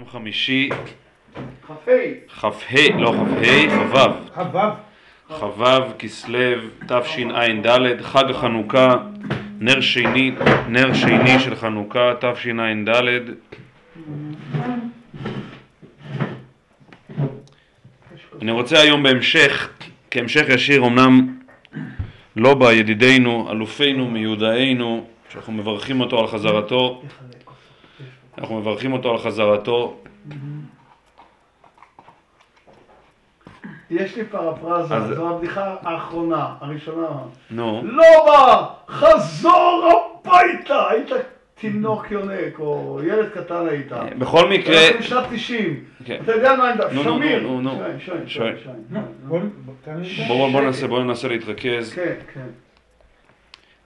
יום חמישי, כ"ה, כ"ה, לא כ"ה, כ"ו, כ"ו, כ"ו כסלו תשע"ד, חג החנוכה, נר שני, נר שני של חנוכה תשע"ד. אני רוצה היום בהמשך, כהמשך ישיר, אמנם לא בא ידידנו, אלופינו, מיודענו, שאנחנו מברכים אותו על חזרתו, אנחנו מברכים אותו על חזרתו. יש לי פרפרזה, אז- זו הבדיחה האחרונה, הראשונה. נו, לא בא, חזור הביתה! היית תינוק יונק, או ילד קטן היית. בכל מקרה, אנחנו בשנת 90. כן. אתה יודע מה העמדה? שמיר. נו, נו, נו. שי, שי, שי, שי. שי. בואו בוא, בוא ננסה, בוא ננסה להתרכז. כן, כן.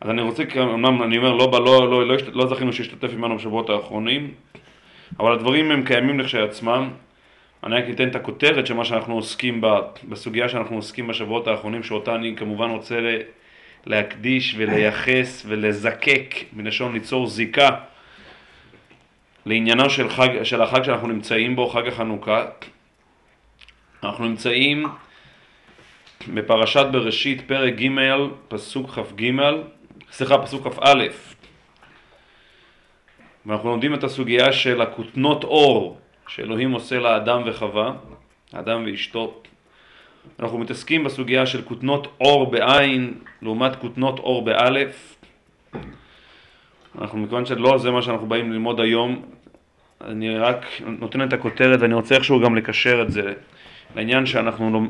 אז אני רוצה, אמנם אני אומר, לא, לא, לא, לא, לא זכינו שהשתתף עמנו בשבועות האחרונים, אבל הדברים הם קיימים לכשעצמם. אני רק אתן את הכותרת של מה שאנחנו עוסקים בה, בסוגיה שאנחנו עוסקים בשבועות האחרונים, שאותה אני כמובן רוצה להקדיש ולייחס ולזקק, מלשון ליצור זיקה, לעניינו של, חג, של החג שאנחנו נמצאים בו, חג החנוכה. אנחנו נמצאים בפרשת בראשית, פרק ג', פסוק כ"ג, סליחה, פסוק כ"א. ואנחנו לומדים את הסוגיה של הכותנות אור שאלוהים עושה לאדם וחווה, האדם ואשתו. אנחנו מתעסקים בסוגיה של כותנות אור בעין לעומת כותנות אור באלף. אנחנו מכיוון שלא זה מה שאנחנו באים ללמוד היום, אני רק נותן את הכותרת ואני רוצה איכשהו גם לקשר את זה לעניין שאנחנו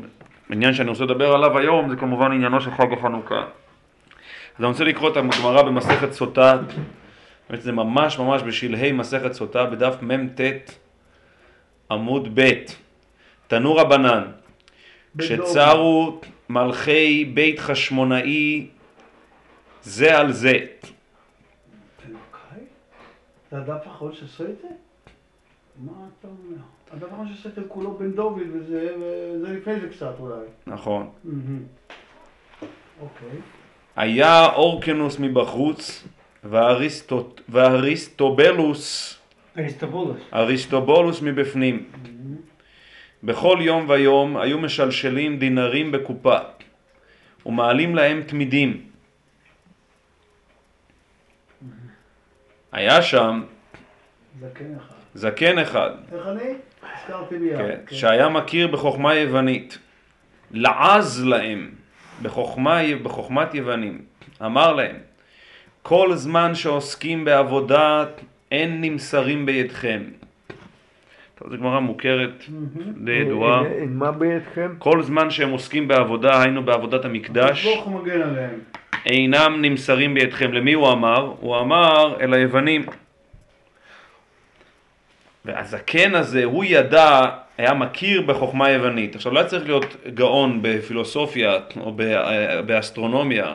העניין שאני רוצה לדבר עליו היום זה כמובן עניינו של חג החנוכה. אז אני רוצה לקרוא את הגמרא במסכת סוטה, באמת זה ממש ממש בשלהי מסכת סוטה בדף מ"ט עמוד ב' תנו רבנן כשצרו מלכי בית חשמונאי זה על זה אוקיי. זה הדף האחרון שעושה את זה? מה אתה אומר? הדף האחרון שעושה את זה כולו בן דוד, וזה לפני זה קצת אולי. נכון. אוקיי. היה אורקנוס מבחוץ ואריסטו- ואריסטובלוס אריסטובולוס. אריסטובולוס מבפנים. בכל יום ויום היו משלשלים דינרים בקופה ומעלים להם תמידים. היה שם זקן אחד. זקן אחד, איך אני? הזכרתי מיד. כן, כן. שהיה מכיר בחוכמה יוונית, לעז להם בחוכמה, בחוכמת יוונים, אמר להם, כל זמן שעוסקים בעבודה אין נמסרים בידכם. טוב, זו גמרא מוכרת, די ידועה. מה בידכם? כל זמן שהם עוסקים בעבודה, היינו בעבודת המקדש, עליהם. אינם נמסרים בידכם. למי הוא אמר? הוא אמר אל היוונים. והזקן הזה, הוא ידע, היה מכיר בחוכמה יוונית. עכשיו לא היה צריך להיות גאון בפילוסופיה או ב- באסטרונומיה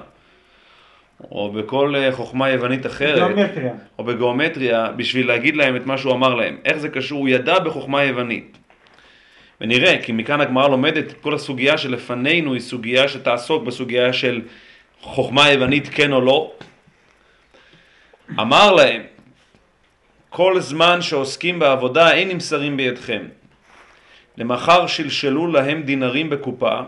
או בכל אה, חוכמה יוונית אחרת. גיאומטריה. או בגיאומטריה בשביל להגיד להם את מה שהוא אמר להם. איך זה קשור? הוא ידע בחוכמה יוונית. ונראה, כי מכאן הגמרא לומדת כל הסוגיה שלפנינו היא סוגיה שתעסוק בסוגיה של חוכמה יוונית כן או לא. אמר להם, כל זמן שעוסקים בעבודה אין נמסרים בידכם. למחר שלשלו להם דינרים בקופה,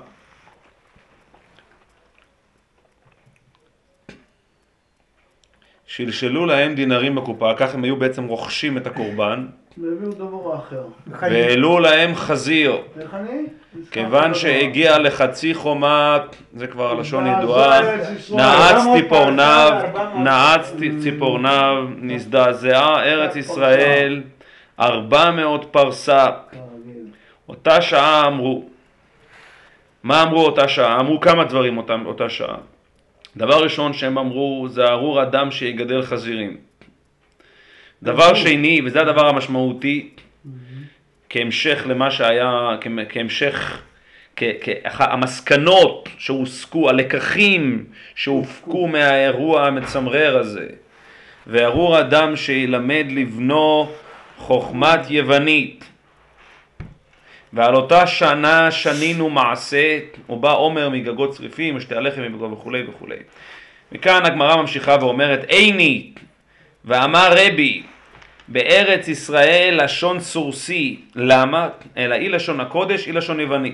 שלשלו להם דינרים בקופה, כך הם היו בעצם רוכשים את הקורבן, והביאו דבר אחר. והעלו להם חזיר? כיוון שהגיע לחצי חומה, זה כבר לשון. ידועה. נעץ 400 ציפורניו, פרסה, 400 נעץ ציפורניו, נזדעזעה ארץ ישראל, ארבע מאות פרסה, כרגיל. אותה שעה אמרו, מה אמרו אותה שעה? אמרו כמה דברים אותה, אותה שעה. דבר ראשון שהם אמרו, זה ארור אדם שיגדל חזירים. דבר שני, וזה הדבר המשמעותי, כהמשך למה שהיה, כהמשך, כ- כ- המסקנות שהוסקו, הלקחים שהופקו מהאירוע המצמרר הזה, וארור אדם שילמד לבנו חוכמת יוונית. ועל אותה שנה שנינו מעשה, ובא עומר מגגות צריפים, ושתי הלחם מבגו וכולי וכולי. מכאן הגמרא ממשיכה ואומרת, איני, ואמר רבי, בארץ ישראל לשון סורסי, למה? אלא אי לשון הקודש, אי לשון יווני.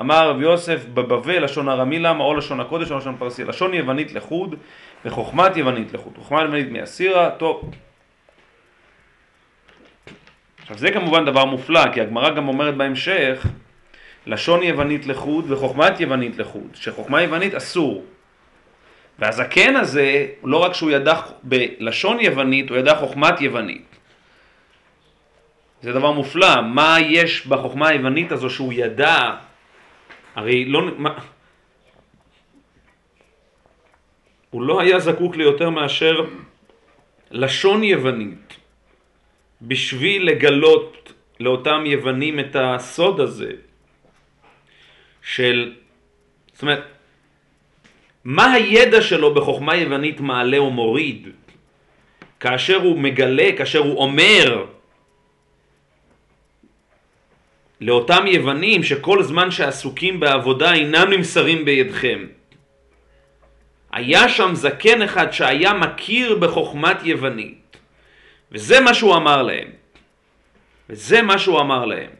אמר רב יוסף בבבל לשון ארמי למה או לשון הקודש או לשון פרסי, לשון יוונית לחוד וחוכמת יוונית לחוד, חוכמה יוונית מאסירה, טוב. עכשיו זה כמובן דבר מופלא, כי הגמרא גם אומרת בהמשך לשון יוונית לחוד וחוכמת יוונית לחוד, שחוכמה יוונית אסור. והזקן הזה, לא רק שהוא ידע בלשון יוונית, הוא ידע חוכמת יוונית. זה דבר מופלא, מה יש בחוכמה היוונית הזו שהוא ידע, הרי לא... מה... הוא לא היה זקוק ליותר מאשר לשון יוונית בשביל לגלות לאותם יוונים את הסוד הזה של, זאת אומרת, מה הידע שלו בחוכמה יוונית מעלה או מוריד? כאשר הוא מגלה, כאשר הוא אומר לאותם יוונים שכל זמן שעסוקים בעבודה אינם נמסרים בידכם. היה שם זקן אחד שהיה מכיר בחוכמת יוונית, וזה מה שהוא אמר להם. וזה מה שהוא אמר להם.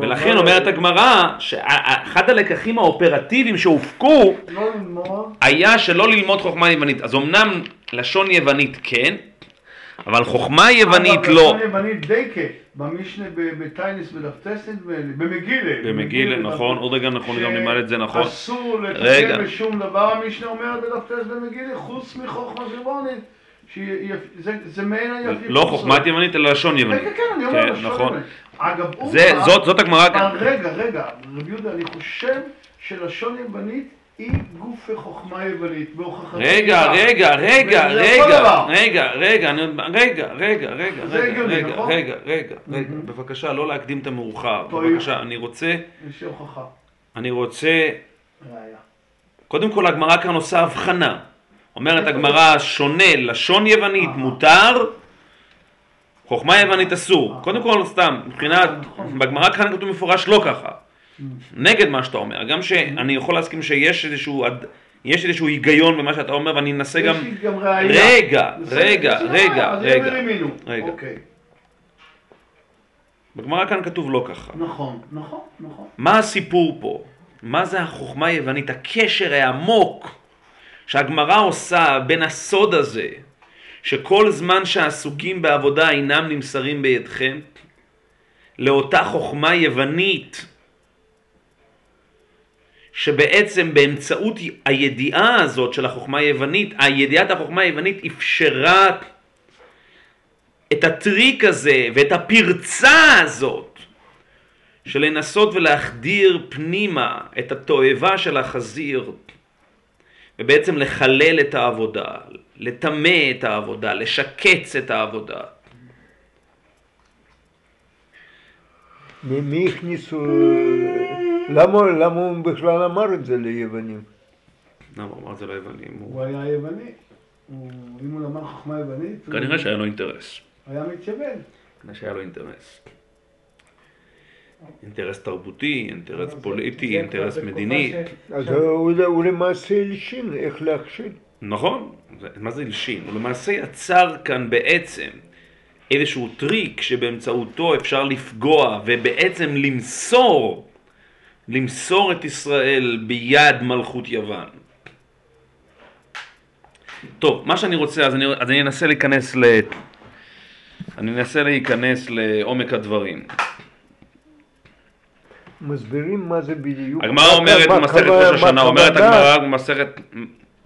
ולכן אומרת הגמרא שאחד הלקחים האופרטיביים שהופקו לא ללמוד. היה שלא ללמוד חוכמה יוונית. אז אמנם לשון יוונית כן, אבל חוכמה יוונית לא. לשון יוונית דייקה, במשנה ב- בטיינס בדף טסט, במגילה. במגילה, נכון, עוד רגע אנחנו גם נלמד את זה, נכון. אסור רגע. לתקן בשום דבר, המשנה אומרת בדף טסט במגילה, חוץ מחוכמה זירונית, שזה מעין היפי. לא חוכמת יוונית, אלא לשון כן, יוונית. כן, כן, אני אומר, כן, לשון נכון. יוונית. אגב. זה- אמר- זאת- הגמרא רגע, רגע, רבי יהודה, אני חושב שלשון יוונית היא גוף חוכמה יוונית, בהוכחת... רגע. רגע, רגע, אותו רגע. רגע, רגע, רגע, רגע, רגע, זה רגע, רגע, נכון? רגע, רגע. בבקשה, לא להקדים את המאוחר. בבקשה, אני רוצה, יש הוכחה. אני רוצה. קודם כל הגמרא כאן עושה הבחנה, אומרת הגמרא שונה, לשון יוונית אה. מותר, חוכמה יוונית אסור, אה. קודם כל סתם, מבחינת, נכון. בגמרא כאן כתוב מפורש לא ככה, נגד מה שאתה אומר, גם שאני יכול להסכים שיש איזשהו, יש איזשהו היגיון במה שאתה אומר ואני אנסה גם, יש לי גם ראיה. רגע, רגע, רגע, רגע. רגע. אוקיי. בגמרא כאן כתוב לא ככה. נכון, נכון, נכון. מה הסיפור פה? מה זה החוכמה היוונית, הקשר העמוק שהגמרא עושה בין הסוד הזה, שכל זמן שעסוקים בעבודה אינם נמסרים בידכם, לאותה חוכמה יוונית, שבעצם באמצעות הידיעה הזאת של החוכמה היוונית, הידיעת החוכמה היוונית אפשרה את הטריק הזה ואת הפרצה הזאת של לנסות ולהחדיר פנימה את התועבה של החזיר ובעצם לחלל את העבודה, לטמא את העבודה, לשקץ את העבודה. מי מי הכניסו... למה למה הוא בכלל אמר את זה ליוונים? למה הוא אמר את זה ליוונים? הוא- הוא היה יווני. הוא- אם הוא למד חוכמה יוונית, הוא כנראה שהיה לו אינטרס. היה מתייוון. כנראה שהיה לו אינטרס. אינטרס תרבותי, אינטרס פוליטי, אינטרס מדיני. אז הוא למעשה הלשין איך להכשיל. נכון, זה- מה זה הלשין? הוא למעשה יצר כאן בעצם איזשהו טריק שבאמצעותו אפשר לפגוע ובעצם למסור, למסור את ישראל ביד מלכות יוון. טוב, מה שאני רוצה, אז אני, אז אני אנסה להיכנס ל... אני אנסה להיכנס לעומק הדברים. מסבירים מה זה בדיוק. הגמרא אומרת במסכת ראש השנה, אומרת? הגמרא במסכת,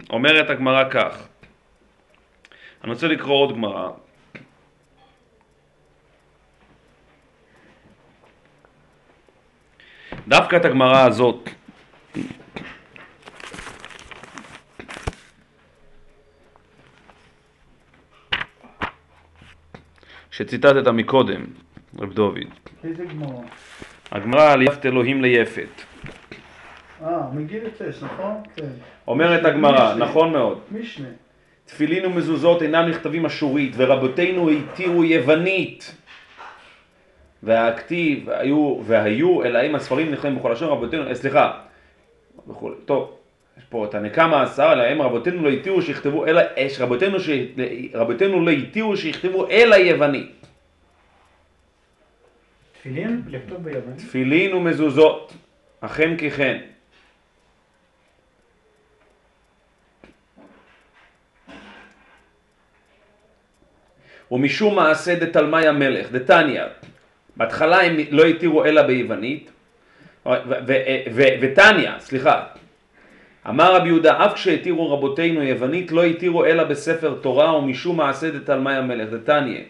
אומרת הגמרא כך, אני רוצה לקרוא עוד גמרא, דווקא את הגמרא הזאת, שציטטת מקודם, רב דוד, איזה גמרא? הגמרא על יפת אלוהים ליפת. אה, מגיל יצס, נכון? כן. אומרת הגמרא. נכון מאוד, משנה. תפילין ומזוזות אינם נכתבים אשורית, ורבותינו התירו יוונית. והכתיב היו, והיו, אלא אם הספרים נכתבים בכל לשון רבותינו, אה, סליחה, וכולי. טוב, יש פה את הנקמה עשה, להם רבותינו לא התירו שיכתבו אלא, אש, רבותינו, ש... רבותינו לא התירו שיכתבו אלא יוונית. תפילין, לכתוב ביוונית? תפילין ומזוזות, אכן כי כן. ומשום מעשה דתלמי המלך, דתניא, בהתחלה הם לא התירו אלא ביוונית, ותניא, סליחה, אמר רבי יהודה, אף כשהתירו רבותינו יוונית, לא התירו אלא בספר תורה ומשום מעשה דתלמי המלך, דתניא.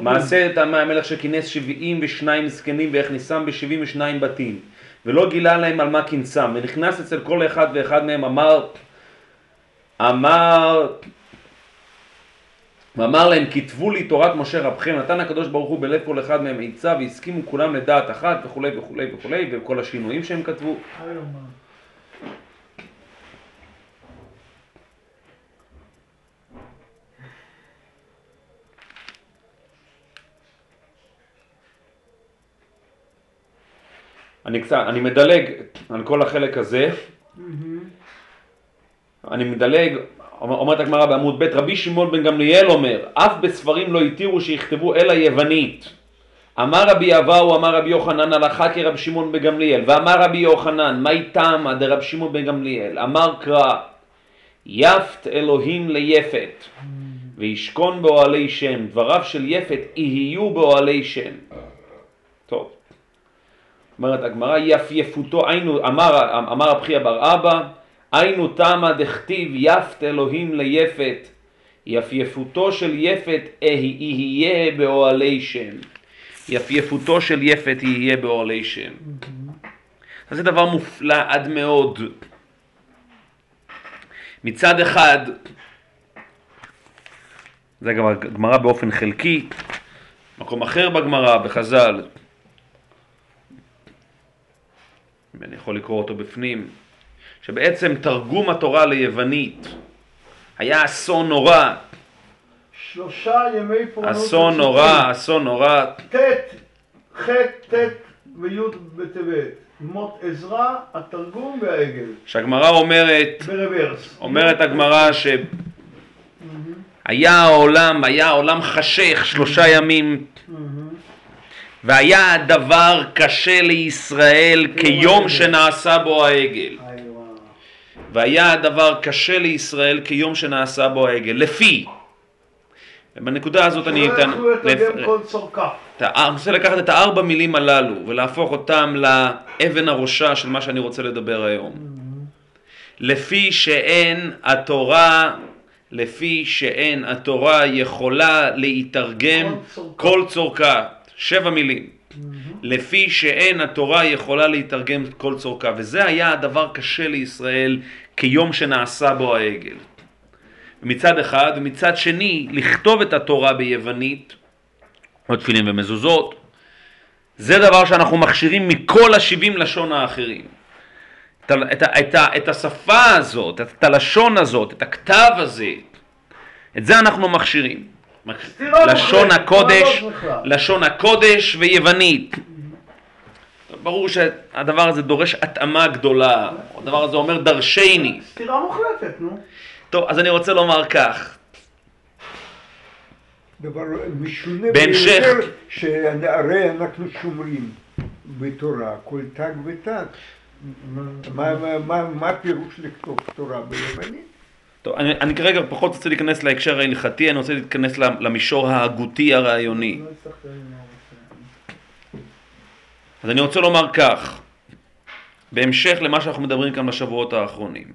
מעשה דתלמי המלך שכינס שבעים ושניים זקנים והכניסם בשבעים ושניים בתים, ולא גילה להם על מה כינסם, ונכנס אצל כל אחד ואחד מהם, אמר, אמר, ואמר להם, כתבו לי תורת משה רבכם, נתן הקדוש ברוך הוא בלב כל אחד מהם עצה, והסכימו כולם לדעת אחת וכולי וכולי וכולי, וכל השינויים שהם כתבו. אני קצת, אני מדלג על כל החלק הזה, אני מדלג, אומר- אומרת הגמרא בעמוד ב', רבי שמעון בן גמליאל אומר, אף בספרים לא התירו שיכתבו אלא יוונית. אמר רבי אבאו, אמר רבי יוחנן, הלכה כרב שמעון בן גמליאל, ואמר רבי יוחנן, מהי טעמא דרב שמעון בן גמליאל? אמר קרא, יפת אלוהים ליפת, וישכון באוהלי שם, דבריו של יפת יהיו באוהלי שם. טוב. אומרת הגמרא, יפייפותו, היינו, אמר, אמר רב בר אבא, היינו תמה דכתיב יפת אלוהים ליפת, יפייפותו של יפת יהיה באוהלי שם. יפייפותו של יפת יהיה באוהלי שם. אז זה דבר מופלא עד מאוד. מצד אחד, זה גם הגמרא באופן חלקי, מקום אחר בגמרא, בחז"ל, אני יכול לקרוא אותו בפנים, שבעצם תרגום התורה ליוונית היה אסון נורא, שלושה ימי פורענות. אסון. נורא, אסון נורא, ט', ח', ט' וי' בטבת. מות עזרא, התרגום והעגל. שהגמרא אומרת, ברוורס. אומרת הגמרא שהיה העולם, היה העולם חשך שלושה ימים, והיה הדבר קשה לישראל כיום שנעשה בו העגל. והיה הדבר קשה לישראל כיום שנעשה בו העגל. לפי, ובנקודה הזאת אני לא אתן... יכלו לתרגם לפ- כל צורכה. אתה- אני רוצה לקחת את הארבע מילים הללו ולהפוך אותם לאבן הראשה של מה שאני רוצה לדבר היום. לפי שאין התורה, לפי שאין התורה יכולה להתרגם כל צורכה. שבע מילים. לפי שאין התורה יכולה להתרגם כל צורכה. וזה היה הדבר קשה לישראל כיום שנעשה בו העגל. מצד אחד, ומצד שני, לכתוב את התורה ביוונית, או תפילין ומזוזות, זה דבר שאנחנו מכשירים מכל השבעים לשון האחרים. את, את, את, את השפה הזאת, את הלשון הזאת, את הכתב הזה, את זה אנחנו מכשירים. לשון הקודש, לא. לשון הקודש ויוונית. ברור שהדבר הזה דורש התאמה גדולה, הדבר הזה אומר דרשני. סתירה מוחלטת, נו. טוב, אז אני רוצה לומר כך, דבר משונה בהמשך. ביותר, שהרי אנחנו שומרים בתורה כל תג ותג. מה- מה- מה- מה הפירוש לכתוב תורה ביוונית? טוב, אני, אני כרגע פחות רוצה להיכנס להקשר ההלכתי, אני רוצה להיכנס למישור ההגותי הרעיוני. לא. אז אני רוצה לומר כך, בהמשך למה שאנחנו מדברים כאן בשבועות האחרונים.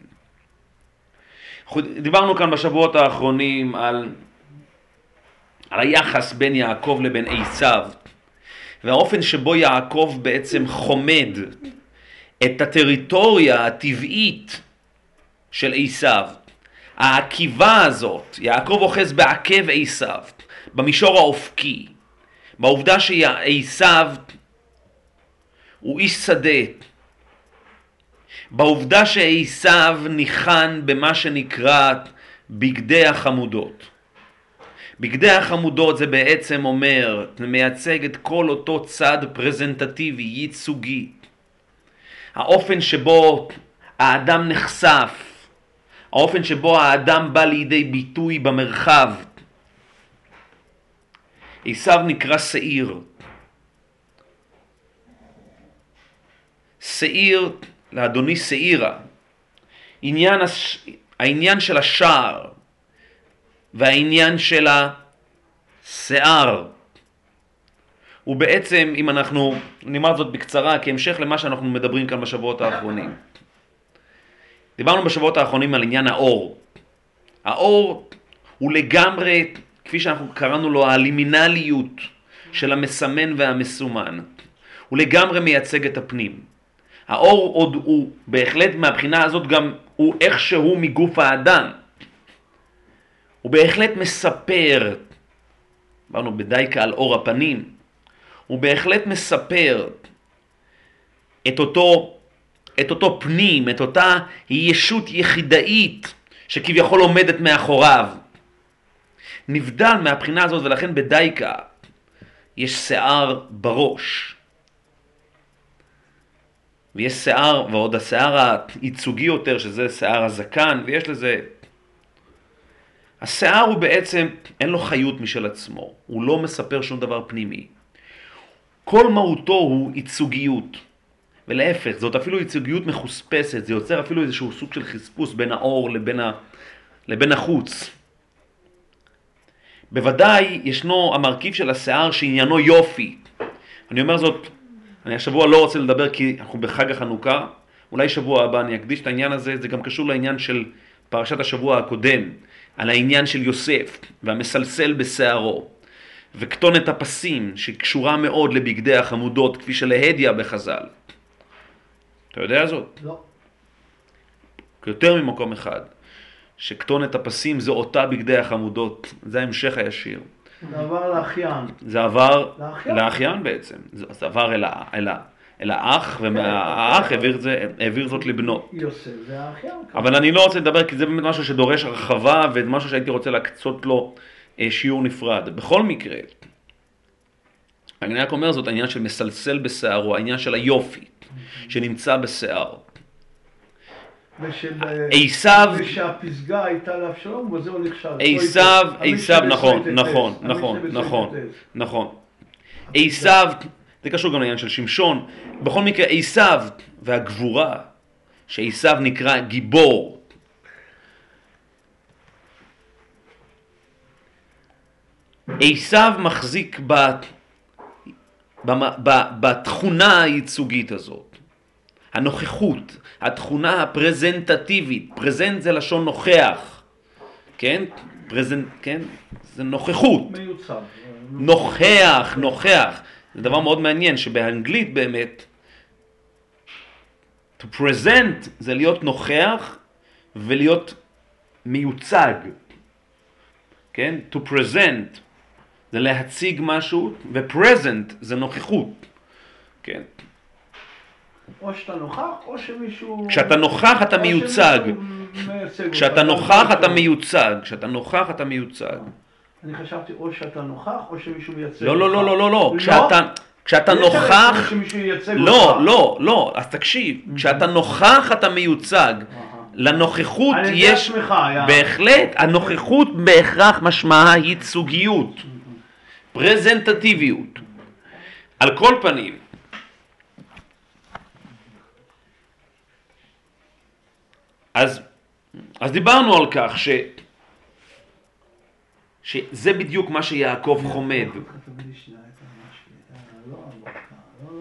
דיברנו כאן בשבועות האחרונים על, על היחס בין יעקב לבין עשיו, והאופן שבו יעקב בעצם חומד את הטריטוריה הטבעית של עשיו. העקיבה הזאת, יעקב אוחז בעקב עשיו, במישור האופקי, בעובדה שעשיו הוא איש שדה. בעובדה שעשיו ניחן במה שנקרא בגדי החמודות. בגדי החמודות זה בעצם אומר, מייצג את כל אותו צד פרזנטטיבי, ייצוגי. האופן שבו האדם נחשף האופן שבו האדם בא לידי ביטוי במרחב. עשיו נקרא שעיר. שעיר, לאדוני שעירה. עניין. העניין של השער והעניין של השיער הוא בעצם, אם אנחנו נאמר זאת בקצרה, כהמשך למה שאנחנו מדברים כאן בשבועות האחרונים. דיברנו בשבועות האחרונים על עניין האור. האור הוא לגמרי, כפי שאנחנו קראנו לו, הלימינליות של המסמן והמסומן. הוא לגמרי מייצג את הפנים. האור עוד הוא, בהחלט מהבחינה הזאת גם, הוא איכשהו מגוף האדם. הוא בהחלט מספר, דיברנו בדייקה על אור הפנים, הוא בהחלט מספר את אותו, את אותו פנים, את אותה ישות יחידאית שכביכול עומדת מאחוריו. נבדל מהבחינה הזאת ולכן בדייקה יש שיער בראש. ויש שיער, ועוד השיער הייצוגי יותר, שזה שיער הזקן, ויש לזה... השיער הוא בעצם, אין לו חיות משל עצמו, הוא לא מספר שום דבר פנימי. כל מהותו הוא ייצוגיות. ולהפך, זאת אפילו ייצוגיות מחוספסת, זה יוצר אפילו איזשהו סוג של חספוס בין האור לבין, ה... לבין החוץ. בוודאי ישנו המרכיב של השיער שעניינו יופי. אני אומר זאת, אני השבוע לא רוצה לדבר כי אנחנו בחג החנוכה, אולי שבוע הבא אני אקדיש את העניין הזה, זה גם קשור לעניין של פרשת השבוע הקודם, על העניין של יוסף והמסלסל בשערו. וכתונת הפסים שקשורה מאוד לבגדי החמודות כפי שלהדיה בחז"ל. אתה יודע זאת? לא. יותר ממקום אחד. שכתונת הפסים זה אותה בגדי החמודות, זה ההמשך הישיר. זה עבר לאחיין. זה עבר לאחיין. בעצם, זה עבר אל, ה- אל, ה- אל האח, והאח העביר, את זה- העביר זאת לבנו. יוסף זה האחיין. אבל אני לא רוצה לדבר כי זה באמת משהו שדורש הרחבה ומשהו שהייתי רוצה להקצות לו אה, שיעור נפרד. בכל מקרה, אני רק אומר זאת העניין של מסלסל בשערו, העניין של היופי שנמצא בשיער. ושל... עשיו, ושהפסגה הייתה לאבשלום, וזה הוא נכשל. עשיו, לא עשיו, נכון, המשתבש נכון, נכון, נכון, לא נכון. עשיו, זה קשור גם לעניין של שמשון, בכל מקרה עשיו והגבורה, שעשיו נקרא גיבור, עשיו מחזיק ב, במ- ב, בתכונה הייצוגית הזאת, הנוכחות, התכונה הפרזנטטיבית, פרזנט זה לשון נוכח, כן? פרזנט, כן? זה נוכחות, מיוצב. נוכח, נוכח. זה דבר מאוד מעניין שבאנגלית באמת, to present זה להיות נוכח ולהיות מיוצג, כן? to present זה להציג משהו ו-present זה נוכחות, כן? או שאתה נוכח, או שמישהו... כשאתה נוכח אתה מיוצג. כשאתה נוכח אתה מיוצג, כשאתה נוכח אתה מיוצג. אני חשבתי או שאתה נוכח, או שמישהו מייצג לא, לא, אותך. לא, לא, לא, לא, כשאתה, כשאתה נוכח, לא. לא, לא, אז תקשיב, כשאתה נוכח אתה מיוצג. לנוכחות יש. בהחלט, הנוכחות בהכרח משמעה ייצוגיות, פרזנטטיביות. על כל פנים, אז, אז דיברנו על כך ש, שזה בדיוק מה שיעקב חומד.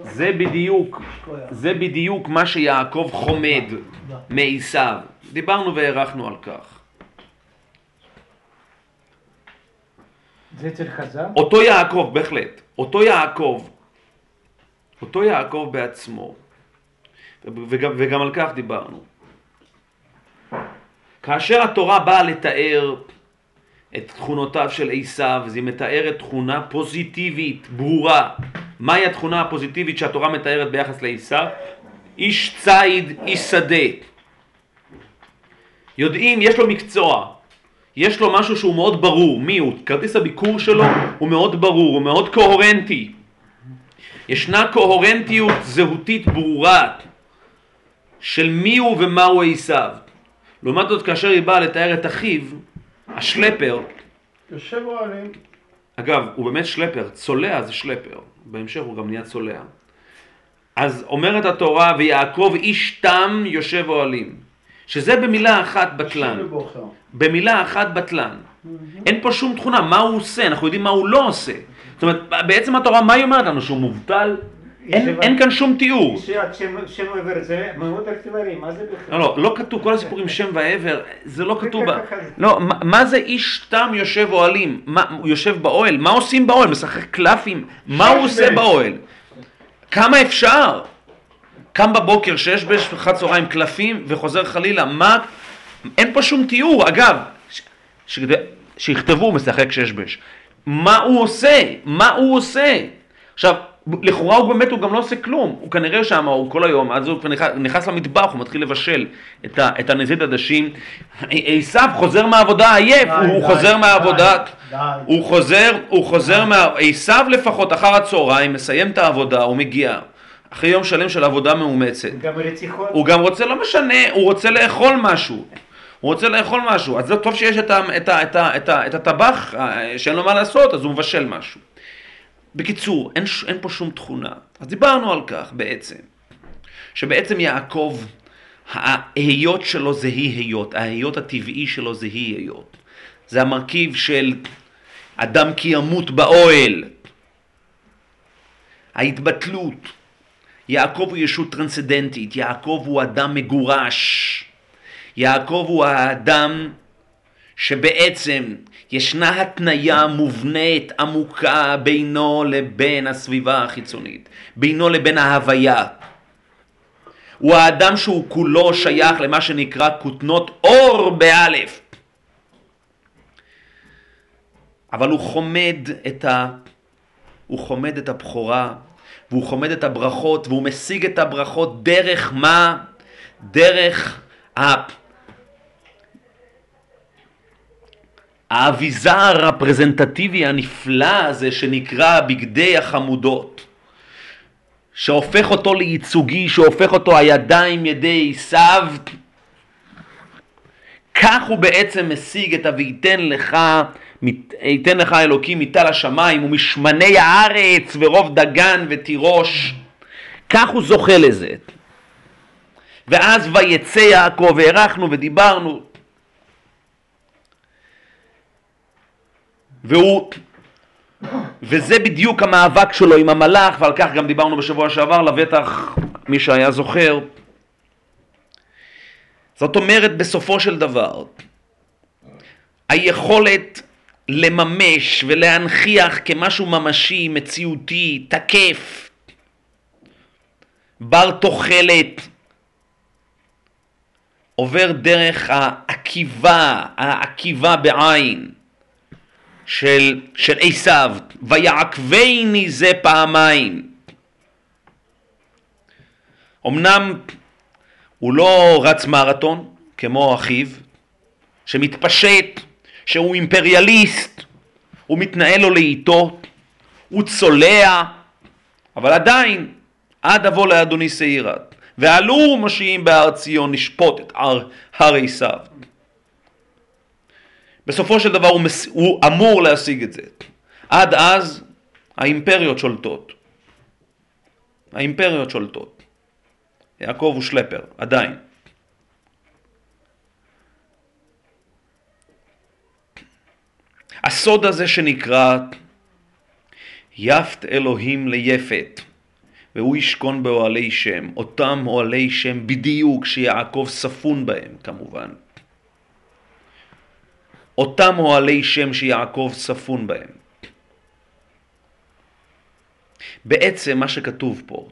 זה בדיוק. זה בדיוק מה שיעקב חומד מעשיו. דיברנו והערכנו על כך. זה אצל חז"ל? אותו יעקב, בהחלט, אותו יעקב, אותו יעקב בעצמו, וגם, וגם על כך דיברנו. כאשר התורה באה לתאר את תכונותיו של עשיו, אז היא מתארת תכונה פוזיטיבית, ברורה. מהי התכונה הפוזיטיבית שהתורה מתארת ביחס לעשיו? איש ציד, איש שדה. יודעים, יש לו מקצוע, יש לו משהו שהוא מאוד ברור, מי הוא? כרטיס הביקור שלו הוא מאוד ברור, הוא מאוד קוהרנטי. ישנה קוהרנטיות זהותית ברורה של מי הוא ומה הוא עשיו. לעומת זאת, כאשר היא באה לתאר את אחיו, השלפר, יושב אוהלים, אגב, הוא באמת שלפר, צולע זה שלפר, בהמשך הוא גם נהיה צולע. אז אומרת התורה, ויעקב איש תם יושב אוהלים, שזה במילה אחת בטלן. במילה אחת בטלן. אין פה שום תכונה, מה הוא עושה, אנחנו יודעים מה הוא לא עושה. זאת אומרת, בעצם התורה, מה היא אומרת לנו? שהוא מובטל? אין, אין כאן שום תיאור. שם שם עבר זה מאוד ארטילרי, מה זה בכלל? לא, לא, לא כתוב, כל הסיפורים שם ועבר, זה לא כתוב. לא, מה, זה איש תם יושב אוהלים? הוא יושב באוהל? מה עושים באוהל? משחק קלפים? מה הוא עושה באוהל? כמה אפשר? קם בבוקר, שש באש אחת צהריים קלפים וחוזר חלילה, מה? אין פה שום תיאור, אגב, ש... שכדי- שיכתבו משחק שש בש. מה הוא עושה? מה הוא עושה? עכשיו, לכאורה הוא באמת, הוא גם לא עושה כלום, הוא כנראה שם, הוא כל היום, אז הוא כבר נכנס, נכנס למטבח, הוא מתחיל לבשל את, ה, את הנזיד עדשים. עשיו חוזר מהעבודה עייף, די, הוא די, חוזר די, מהעבודה, די. הוא חוזר, הוא חוזר מה... עשיו לפחות אחר הצהריים, מסיים את העבודה, הוא מגיע. אחרי יום שלם של עבודה מאומצת. גם רציחות. הוא גם רוצה, לא משנה, הוא רוצה לאכול משהו. הוא רוצה לאכול משהו. אז זה טוב שיש את, ה, את, ה, את, ה, את, ה, את הטבח אה, שאין לו מה לעשות, אז הוא מבשל משהו. בקיצור, אין, אין פה שום תכונה. אז דיברנו על כך בעצם, שבעצם יעקב, ההיות שלו זה היא היות, ההיות הטבעי שלו זה היא היות. זה המרכיב של אדם כי ימות באוהל, ההתבטלות. יעקב הוא ישות טרנסצדנטית, יעקב הוא אדם מגורש. יעקב הוא האדם שבעצם ישנה התניה מובנית עמוקה בינו לבין הסביבה החיצונית, בינו לבין ההוויה. הוא האדם שהוא כולו שייך למה שנקרא כותנות אור באלף. אבל הוא חומד את ה... הוא חומד את הבכורה, והוא חומד את הברכות, והוא משיג את הברכות דרך מה? דרך ה... האביזר הרפרזנטטיבי הנפלא הזה שנקרא בגדי החמודות, שהופך אותו לייצוגי, שהופך אותו הידיים ידי עשיו, כך הוא בעצם משיג את ה"ויתן לך, ייתן לך אלוקים מטל השמיים ומשמני הארץ ורוב דגן ותירוש, כך הוא זוכה לזה. ואז ויצא יעקב, והארכנו ודיברנו, והוא, וזה בדיוק המאבק שלו עם המלאך, ועל כך גם דיברנו בשבוע שעבר, לבטח מי שהיה זוכר. זאת אומרת, בסופו של דבר, היכולת לממש ולהנכיח כמשהו ממשי, מציאותי, תקף, בר תוחלת, עובר דרך העקיבה, העקיבה בעין של, של עשיו, ויעקבני זה פעמיים. אמנם הוא לא רץ מרתון כמו אחיו, שמתפשט, שהוא אימפריאליסט, הוא מתנהל לו לאיטו, הוא צולע, אבל עדיין, עד אבוא לאדוני שעירת, ועלו משיעים בהר ציון לשפוט את הר, עשיו. בסופו של דבר הוא, מס... הוא אמור להשיג את זה. עד אז האימפריות שולטות. האימפריות שולטות. יעקב הוא שלפר, עדיין. הסוד הזה שנקרא יפת אלוהים ליפת והוא ישכון באוהלי שם, אותם אוהלי שם בדיוק שיעקב ספון בהם כמובן. אותם אוהלי שם שיעקב ספון בהם. בעצם מה שכתוב פה,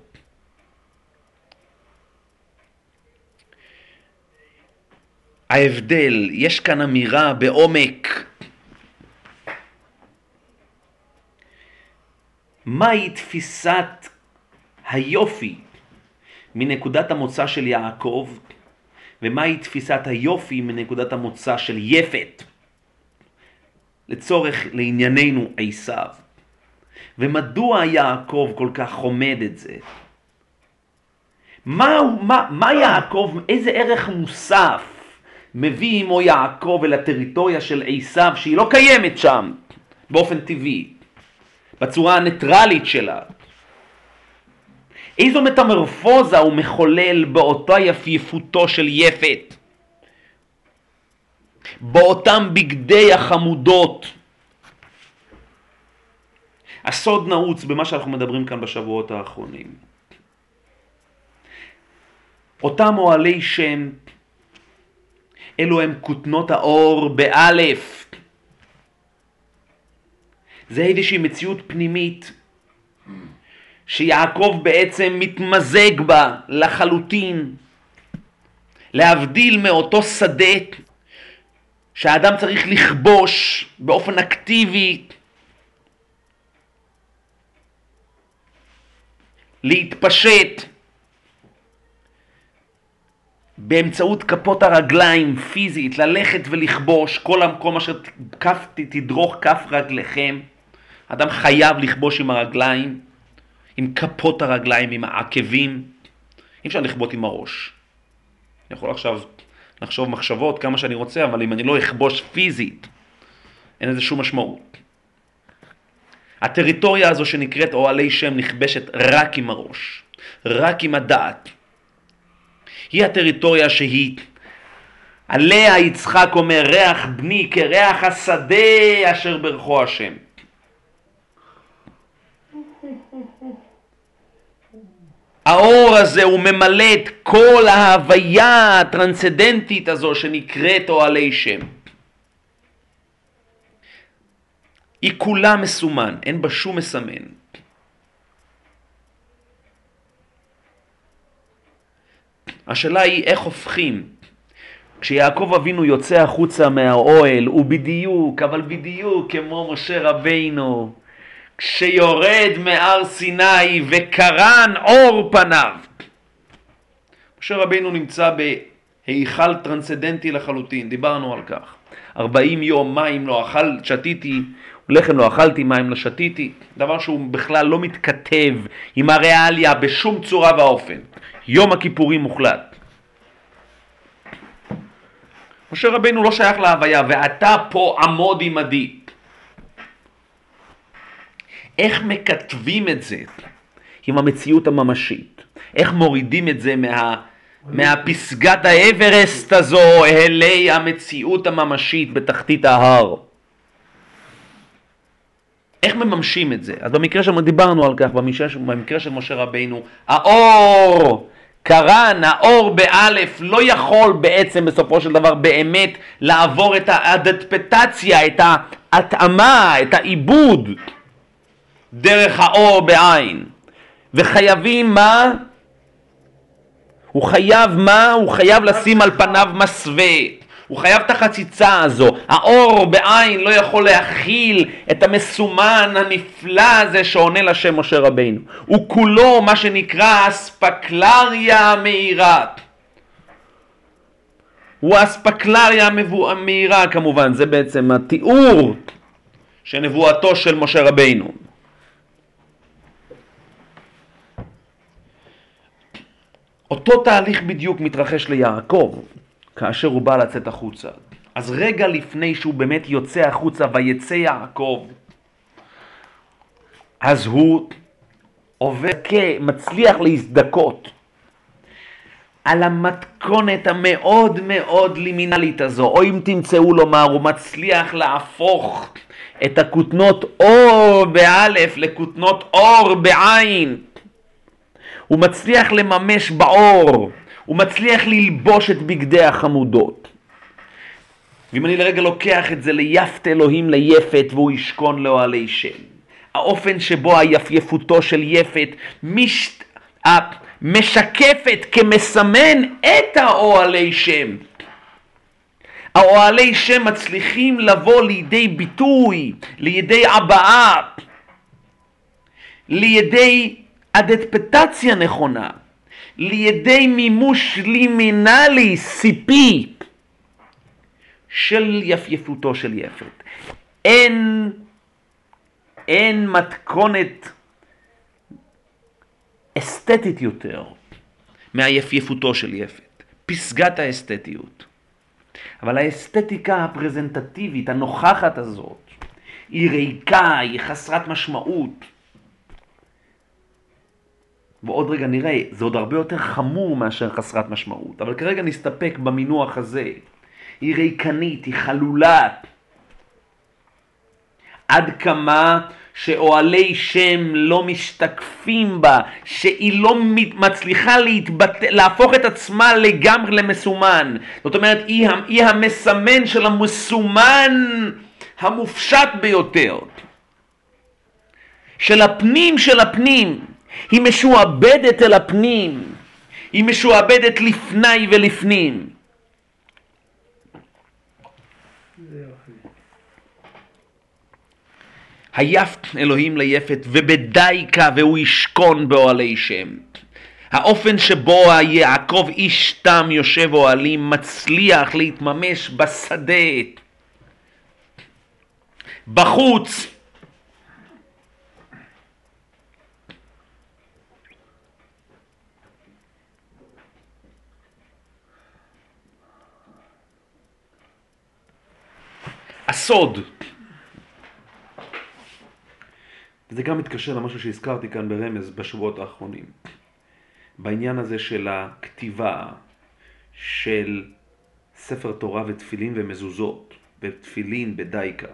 ההבדל, יש כאן אמירה בעומק. מהי תפיסת היופי מנקודת המוצא של יעקב, ומהי תפיסת היופי מנקודת המוצא של יפת, לצורך לענייננו עשיו. ומדוע יעקב כל כך חומד את זה? מה, מה, מה יעקב, איזה ערך מוסף מביא עמו יעקב אל הטריטוריה של עשיו, שהיא לא קיימת שם באופן טבעי, בצורה הניטרלית שלה. איזו מטמורפוזה הוא מחולל באותה יפייפותו של יפת, באותם בגדי החמודות. הסוד נעוץ במה שאנחנו מדברים כאן בשבועות האחרונים. אותם אוהלי שם, אלו הם כותנות האור באלף. זה איזושהי מציאות פנימית שיעקב בעצם מתמזג בה לחלוטין, להבדיל מאותו שדה שהאדם צריך לכבוש באופן אקטיבי, להתפשט באמצעות כפות הרגליים פיזית, ללכת ולכבוש כל המקום אשר תדרוך כף רגליכם. אדם חייב לכבוש עם הרגליים, עם כפות הרגליים, עם העקבים. אי אפשר לכבות עם הראש. אני יכול עכשיו לחשוב מחשבות כמה שאני רוצה, אבל אם אני לא אכבוש פיזית, אין לזה שום משמעות. הטריטוריה הזו שנקראת אוהלי שם נכבשת רק עם הראש, רק עם הדעת. היא הטריטוריה שהיא, עליה יצחק אומר, ריח בני כריח השדה אשר ברכו השם. האור הזה הוא ממלא את כל ההוויה הטרנסצדנטית הזו שנקראת אוהלי שם. היא כולה מסומן, אין בה שום מסמן. השאלה היא איך הופכים. כשיעקב אבינו יוצא החוצה מהאוהל, הוא בדיוק, אבל בדיוק כמו משה רבינו, כשיורד מהר סיני וקרן אור פניו. משה רבינו נמצא בהיכל טרנסצדנטי לחלוטין, דיברנו על כך. 40 יום מים לא אכל, שתיתי, לחם לא אכלתי, מים לא שתיתי, דבר שהוא בכלל לא מתכתב עם הריאליה בשום צורה ואופן. יום הכיפורים מוחלט. משה רבינו לא שייך להוויה, ואתה פה עמוד עמדי. איך מקטבים את זה עם המציאות הממשית? איך מורידים את זה מה, מהפסגת האברסט הזו אלי המציאות הממשית בתחתית ההר? איך מממשים את זה? אז במקרה של, דיברנו על כך, במקרה, במקרה של משה רבינו, האור, קרן, האור באלף, לא יכול בעצם בסופו של דבר באמת לעבור את האדפטציה, את ההתאמה, את העיבוד דרך האור בעין. וחייבים מה? הוא חייב מה? הוא חייב לשים על פניו מסווה. הוא חייב את החציצה הזו. האור בעין לא יכול להכיל את המסומן הנפלא הזה שעונה לשם משה רבינו. הוא כולו מה שנקרא אספקלריה המאירה. הוא האספקלריה המאירה כמובן, זה בעצם התיאור של נבואתו של משה רבינו. אותו תהליך בדיוק מתרחש ליעקב. כאשר הוא בא לצאת החוצה. אז רגע לפני שהוא באמת יוצא החוצה ויצא יעקב, אז הוא עובר, מצליח להזדכות על המתכונת המאוד מאוד לימינלית הזו, או אם תמצאו לומר, הוא מצליח להפוך את הכותנות אור באלף לכותנות אור בעין. הוא מצליח לממש באור הוא מצליח ללבוש את בגדי החמודות. ואם אני לרגע לוקח את זה ליפת אלוהים ליפת והוא ישכון לאוהלי שם. האופן שבו היפייפותו של יפת מש... משקפת כמסמן את האוהלי שם. האוהלי שם מצליחים לבוא לידי ביטוי, לידי הבעה, לידי אדפטציה נכונה. לידי מימוש לימינלי, סיפי, של יפייפותו של יפת. אין, אין מתכונת אסתטית יותר מהיפייפותו של יפת. פסגת האסתטיות. אבל האסתטיקה הפרזנטטיבית, הנוכחת הזאת, היא ריקה, היא חסרת משמעות. ועוד רגע נראה, זה עוד הרבה יותר חמור מאשר חסרת משמעות, אבל כרגע נסתפק במינוח הזה. היא ריקנית, היא חלולה. עד כמה שאוהלי שם לא משתקפים בה, שהיא לא מצליחה להתבט... להפוך את עצמה לגמרי למסומן. זאת אומרת, היא המסמן של המסומן המופשט ביותר. של הפנים של הפנים. היא משועבדת אל הפנים. היא משועבדת לפני ולפנים. היפת אלוהים ליפת ובדייקה והוא ישכון באוהלי שם. האופן שבו יעקב איש תם יושב אוהלים מצליח להתממש בשדה, בחוץ. הסוד וזה גם מתקשר למשהו שהזכרתי כאן ברמז בשבועות האחרונים. בעניין הזה של הכתיבה של ספר תורה ותפילין ומזוזות, ותפילין בדייקה.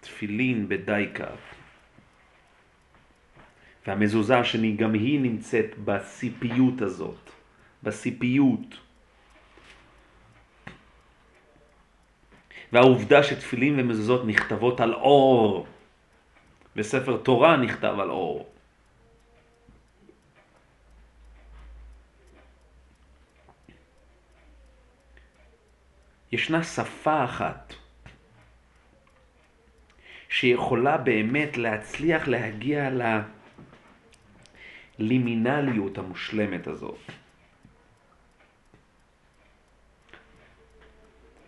תפילין בדייקה. והמזוזה השני, גם היא נמצאת בסיפיות הזאת, בסיפיות. והעובדה שתפילין ומזוזות נכתבות על אור, וספר תורה נכתב על אור. ישנה שפה אחת שיכולה באמת להצליח להגיע ללימינליות המושלמת הזאת.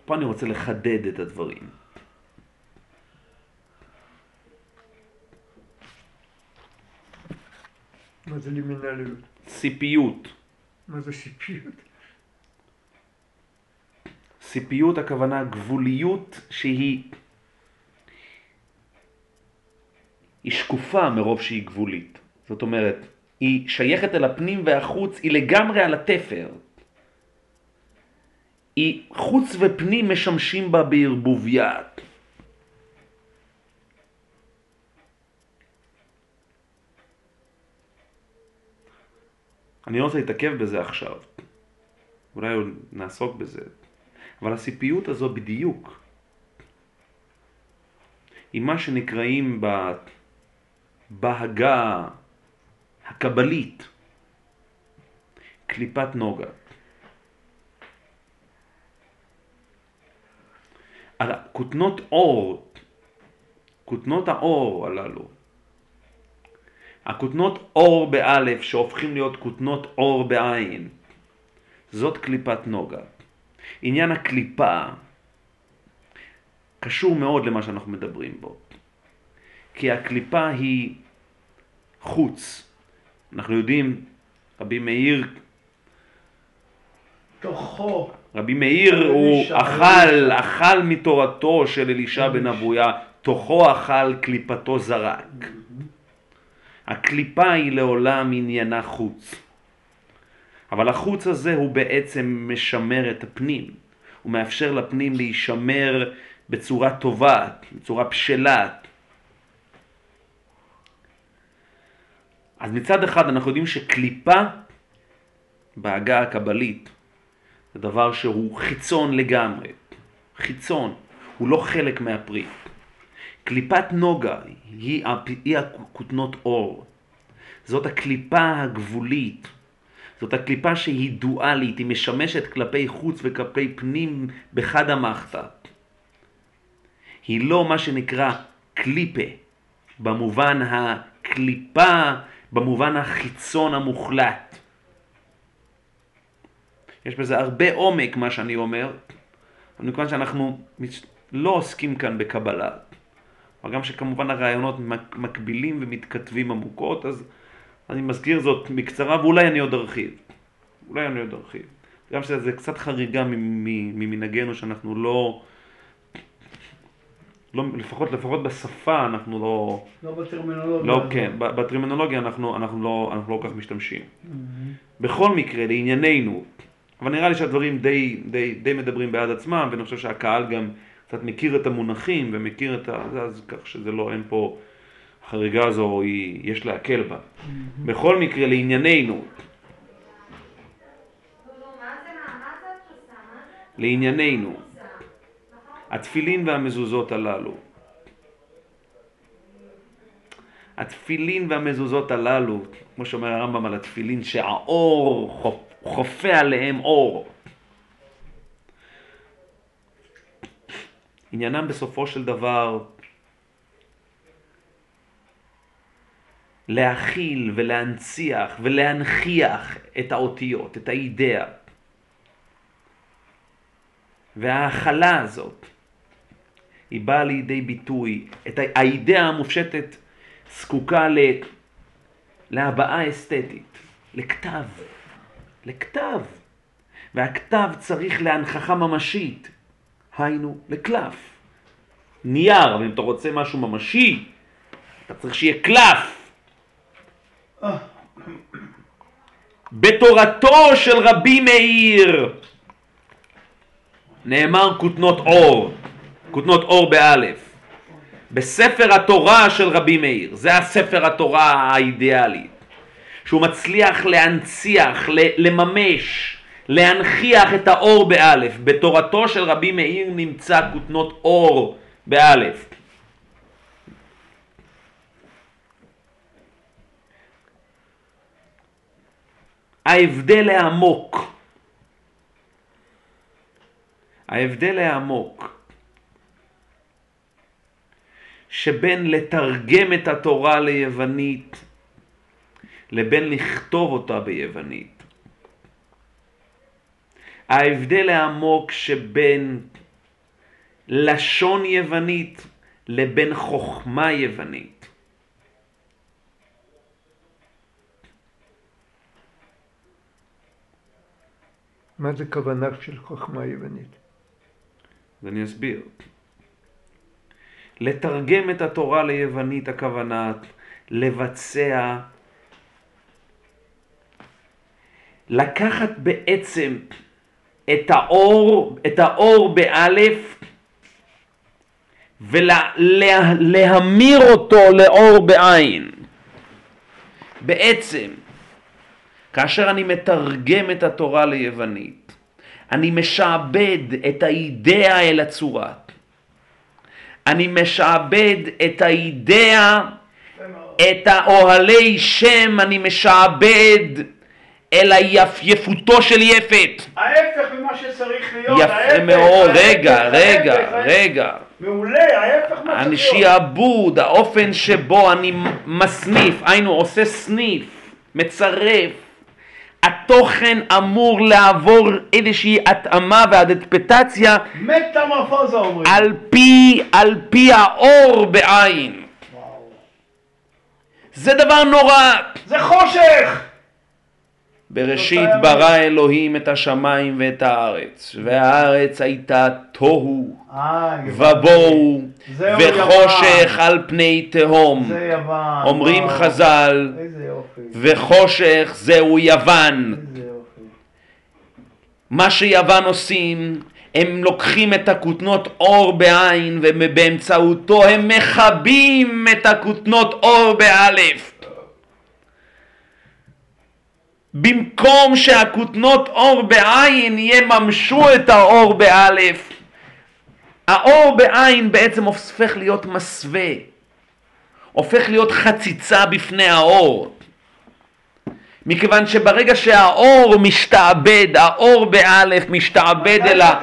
פה אני רוצה לחדד את הדברים. מה זה לימינליות? ציפיות. מה זה ציפיות? ציפיות הכוונה גבוליות שהיא היא שקופה מרוב שהיא גבולית. זאת אומרת, היא שייכת אל הפנים והחוץ, היא לגמרי על התפר. היא חוץ ופנים משמשים בה בערבוביה. אני לא רוצה להתעכב בזה עכשיו, אולי נעסוק בזה, אבל הסיפיות הזו בדיוק היא מה שנקראים בהגה הקבלית קליפת נוגה. כותנות אור, כותנות האור הללו, הכותנות אור באלף שהופכים להיות כותנות אור בעין, זאת קליפת נוגה. עניין הקליפה קשור מאוד למה שאנחנו מדברים בו, כי הקליפה היא חוץ. אנחנו יודעים, רבי מאיר תוכו. רבי מאיר הוא אכל, אכל מתורתו של אלישע בן אבויה, תוכו אכל, קליפתו זרק. הקליפה היא לעולם עניינה חוץ. אבל החוץ הזה הוא בעצם משמר את הפנים. הוא מאפשר לפנים להישמר בצורה טובה, בצורה בשלה. אז מצד אחד אנחנו יודעים שקליפה בעגה הקבלית זה דבר שהוא חיצון לגמרי, חיצון, הוא לא חלק מהפרי. קליפת נוגה היא, היא הכותנות אור. זאת הקליפה הגבולית. זאת הקליפה שהיא דואלית, היא משמשת כלפי חוץ וכלפי פנים בחד המחתא. היא לא מה שנקרא קליפה, במובן הקליפה, במובן החיצון המוחלט. יש בזה הרבה עומק מה שאני אומר, מכיוון שאנחנו לא עוסקים כאן בקבלה, אבל גם שכמובן הרעיונות מקבילים ומתכתבים עמוקות, אז אני מזכיר זאת בקצרה ואולי אני עוד ארחיב. אולי אני עוד ארחיב. גם שזה קצת חריגה ממנהגנו שאנחנו לא, לא לפחות, לפחות בשפה אנחנו לא, לא בטרמינולוגיה. לא. כן, בטרמינולוגיה אנחנו, אנחנו, לא, אנחנו לא כל כך משתמשים. בכל מקרה, לענייננו, אבל נראה לי שהדברים די, די, די מדברים בעד עצמם, ואני חושב שהקהל גם קצת מכיר את המונחים ומכיר את ה... אז כך שזה לא, אין פה, החריגה הזו, היא, יש להקל בה. בכל מקרה, לענייננו, לענייננו, התפילין והמזוזות הללו. התפילין והמזוזות הללו, כמו שאומר הרמב"ם על התפילין, שהאור חופ- חופה עליהם אור. עניינם בסופו של דבר להכיל ולהנציח ולהנכיח את האותיות, את האידאה. וההכלה הזאת, היא באה לידי ביטוי, את האידאה המופשטת זקוקה. להבעה אסתטית, לכתב, לכתב. והכתב צריך להנכחה ממשית, היינו, לקלף. נייר, אבל אם אתה רוצה משהו ממשי, אתה צריך שיהיה קלף. בתורתו של רבי מאיר נאמר כותנות אור, כותנות אור באלף. בספר התורה של רבי מאיר, זה הספר התורה האידיאלי, שהוא מצליח להנציח, לממש, להנכיח את האור באלף. בתורתו של רבי מאיר נמצא כותנות אור באלף. ההבדל העמוק, ההבדל העמוק שבין לתרגם את התורה ליוונית לבין לכתוב אותה ביוונית. ההבדל העמוק שבין לשון יוונית לבין חוכמה יוונית. מה זה כוונה של חוכמה יוונית? אז אני אסביר. לתרגם את התורה ליוונית הכוונה לבצע, לקחת בעצם את האור, את האור באלף ולהמיר אותו לאור בעין. בעצם, כאשר אני מתרגם את התורה ליוונית, אני משעבד את האידאה אל הצורה. אני משעבד את האידאה, את האוהלי שם, אני משעבד אל היפייפותו של יפת. ההפך ממה שצריך להיות, יפה ההפך, מאוד, רגע, ההפך, רגע, ההפך. רגע. מעולה, ההפך מה צריך להיות. השעבוד, האופן שבו אני מסניף, היינו עושה סניף, מצרף, התוכן אמור לעבור איזושהי התאמה ואדפטציה מטמורפוזה אומרים. על פי, על פי האור בעין. וואו. זה דבר נורא. זה חושך! בראשית ברא אלוהים את השמיים ואת הארץ, והארץ הייתה תוהו ובוהו וחושך. על פני תהום. אומרים. חז"ל. וחושך זהו יוון. מה שיוון עושים, הם לוקחים את הכותנות אור בעין ובאמצעותו הם מכבים את הכותנות אור באלף. במקום שהכותנות אור בעין יממשו את האור באלף, האור בעין בעצם הופך להיות מסווה, הופך להיות חציצה בפני האור. מכיוון שברגע שהאור משתעבד, האור באלף משתעבד אל ה...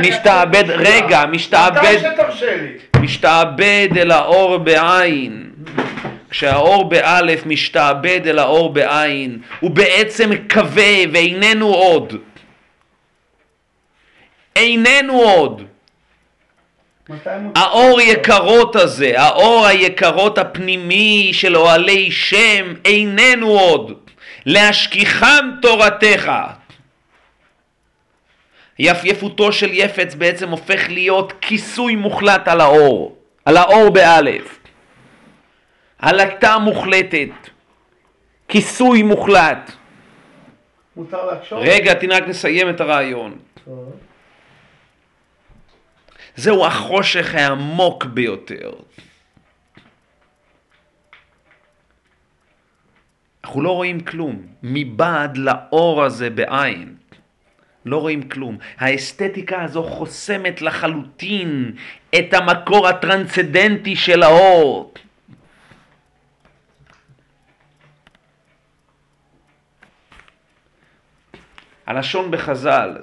משתעבד. רגע, משתעבד, מתי שתרשה לי. משתעבד אל האור בעין. כשהאור באלף משתעבד אל האור בעין, הוא בעצם כבה ואיננו עוד. איננו עוד. האור יקרות הזה, האור היקרות הפנימי של אוהלי שם, איננו עוד. להשכיחם תורתך. יפייפותו של יפץ בעצם הופך להיות כיסוי מוחלט על האור, על האור באלף. עלטה מוחלטת, כיסוי מוחלט. מותר לחשוב? רגע, תני רק נסיים את הרעיון. זהו החושך העמוק ביותר. אנחנו לא רואים כלום. מבעד לאור הזה בעין. לא רואים כלום. האסתטיקה הזו חוסמת לחלוטין את המקור הטרנסצדנטי של האור. הלשון בחז"ל,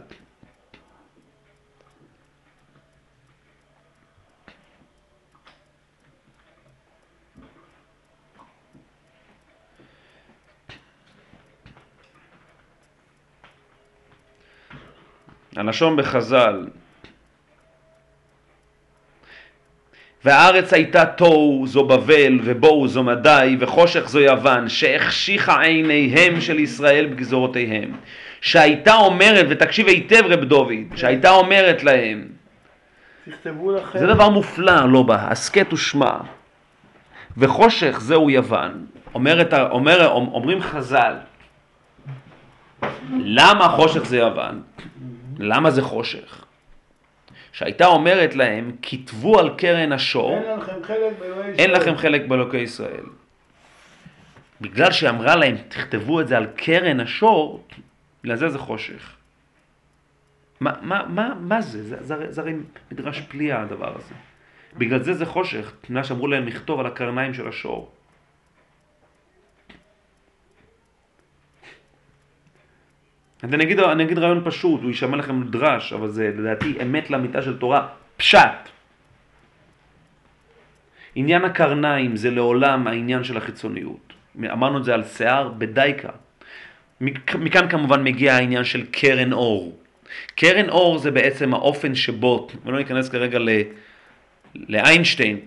הלשון בחז"ל, והארץ הייתה תוהו זו בבל ובואו זו מדי וחושך זו יוון שהחשיכה עיניהם של ישראל בגזרותיהם שהייתה אומרת ותקשיב היטב רב דוד שהייתה אומרת להם תכתבו לכם. זה דבר מופלא לא בה הסכת ושמע וחושך זהו יוון אומרת, אומר, אומרים חז"ל למה חושך זה יוון? למה זה חושך? שהייתה אומרת להם, כתבו על קרן השור, אין לכם חלק באלוהי ישראל. אין לכם חלק באלוקי ישראל. בגלל שהיא אמרה להם, תכתבו את זה על קרן השור, בגלל זה זה חושך. מה, מה, מה, מה זה? זה, זה, זה הרי מדרש פליאה הדבר הזה. בגלל זה זה חושך, בגלל שאמרו להם לכתוב על הקרניים של השור. אז אני אגיד, אני אגיד רעיון פשוט, הוא יישמע לכם מדרש, אבל זה לדעתי אמת לאמיתה של תורה, פשט. עניין הקרניים זה לעולם העניין של החיצוניות. אמרנו את זה על שיער בדייקה. מכ- מכאן כמובן מגיע העניין של קרן אור. קרן אור זה בעצם האופן שבו, ולא ניכנס כרגע ל, לאיינשטיין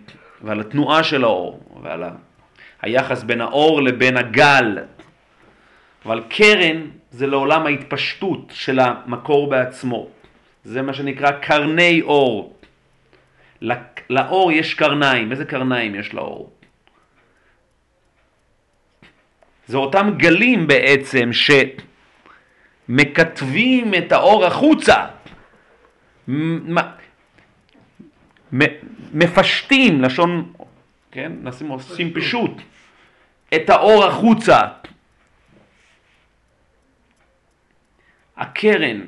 ועל התנועה של האור ועל ה, היחס בין האור לבין הגל. אבל קרן זה לעולם ההתפשטות של המקור בעצמו. זה מה שנקרא קרני אור. לאור יש קרניים. איזה קרניים יש לאור? זה אותם גלים בעצם שמכתבים את האור החוצה. מפשטים, לשון, כן, נשים עושים פשוט, את האור החוצה. הקרן,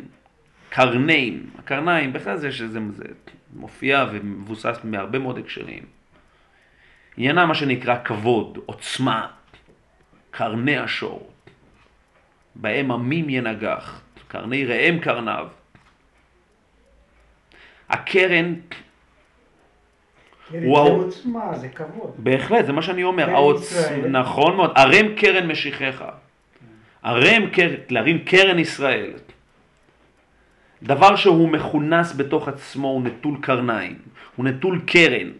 קרניים, הקרניים, בכלל זה שזה זה מופיע ומבוסס מהרבה מאוד הקשרים. עניינה מה שנקרא כבוד, עוצמה, קרני השור, בהם עמים ינגח, קרני ראם קרניו. הקרן, זה וואו. עוצמה, זה כבוד. בהחלט, זה מה שאני אומר, העוצ... נכון מאוד, ערם קרן משיחך. ערם קרן, להרים קרן ישראל. דבר שהוא מכונס בתוך עצמו הוא נטול קרניים, הוא נטול קרן.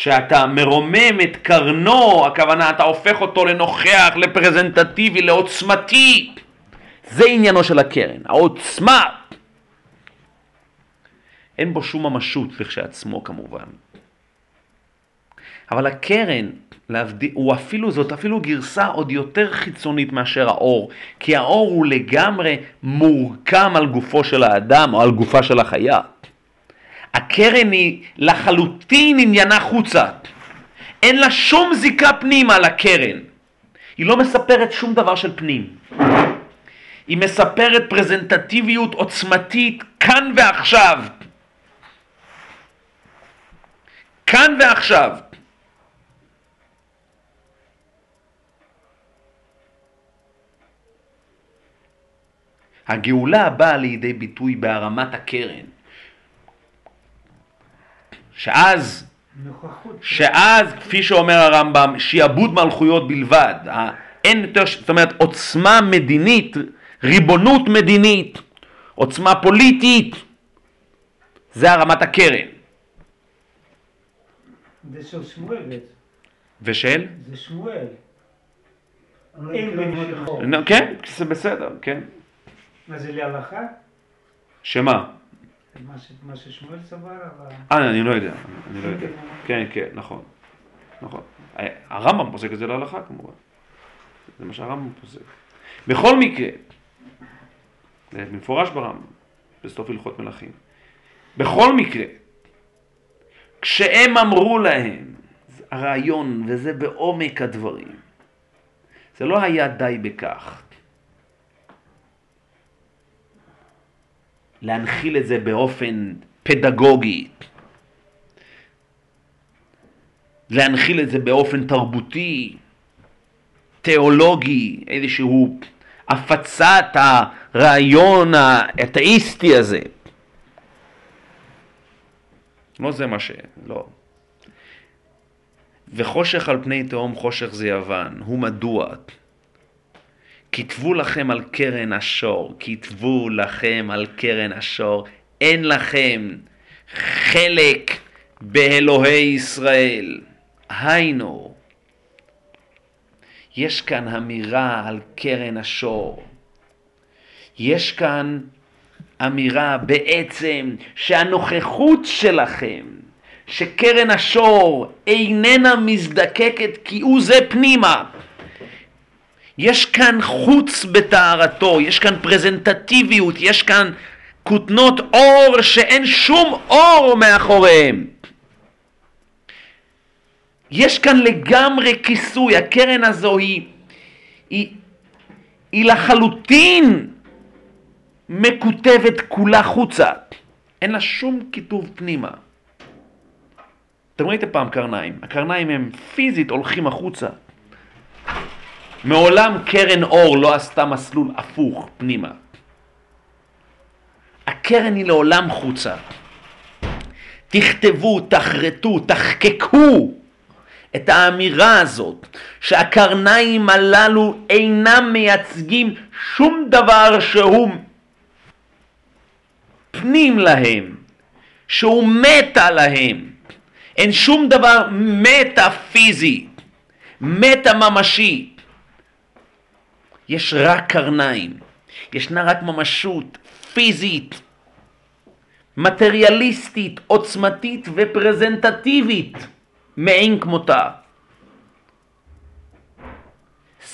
כשאתה מרומם את קרנו, הכוונה אתה הופך אותו לנוכח, לפרזנטטיבי, לעוצמתי. זה עניינו של הקרן, העוצמה. אין בו שום ממשות לכשעצמו כמובן. אבל הקרן, להבדיל, הוא אפילו, זאת אפילו גרסה עוד יותר חיצונית מאשר האור, כי האור הוא לגמרי מורכם על גופו של האדם או על גופה של החיה. הקרן היא לחלוטין עניינה חוצה. אין לה שום זיקה פנימה לקרן. היא לא מספרת שום דבר של פנים. היא מספרת פרזנטטיביות עוצמתית כאן ועכשיו. כאן ועכשיו. הגאולה באה לידי ביטוי בהרמת הקרן. שאז. שאז, כפי שאומר הרמב"ם, שיעבוד מלכויות בלבד. אין יותר, זאת אומרת, עוצמה מדינית, ריבונות מדינית, עוצמה פוליטית, זה הרמת הקרן. זה של שמואל. ושל? זה שמואל. לא. נו, כן, זה בסדר, כן. מה זה להלכה? שמה? מה ששמואל סבר, אבל... אה, אני לא יודע, אני לא יודע. כן, כן, נכון. נכון. הרמב"ם פוסק את זה להלכה כמובן. זה מה שהרמב"ם פוסק. בכל מקרה, זה במפורש ברמב"ם, בסוף הלכות מלכים. בכל מקרה, כשהם אמרו להם, הרעיון, וזה בעומק הדברים, זה לא היה די בכך. להנחיל את זה באופן פדגוגי, להנחיל את זה באופן תרבותי, תיאולוגי, איזשהו הפצת הרעיון האתאיסטי הזה. לא זה מה ש... לא. וחושך על פני תהום חושך זה יוון, הוא מדוע? כתבו לכם על קרן השור, כתבו לכם על קרן השור, אין לכם חלק באלוהי ישראל. היינו, יש כאן אמירה על קרן השור. יש כאן אמירה בעצם שהנוכחות שלכם, שקרן השור איננה מזדקקת כי הוא זה פנימה. יש כאן חוץ בטהרתו, יש כאן פרזנטטיביות, יש כאן כותנות אור שאין שום אור מאחוריהם. יש כאן לגמרי כיסוי, הקרן הזו היא, היא, היא לחלוטין מקוטבת כולה חוצה, אין לה שום כיתוב פנימה. אתם ראיתם פעם קרניים, הקרניים הם פיזית הולכים החוצה. מעולם קרן אור לא עשתה מסלול הפוך פנימה. הקרן היא לעולם חוצה. תכתבו, תחרטו, תחקקו את האמירה הזאת שהקרניים הללו אינם מייצגים שום דבר שהוא פנים להם, שהוא מטה להם. אין שום דבר מטאפיזי, מטה ממשי. יש רק קרניים, ישנה רק ממשות פיזית, מטריאליסטית, עוצמתית ופרזנטטיבית מאין כמותה.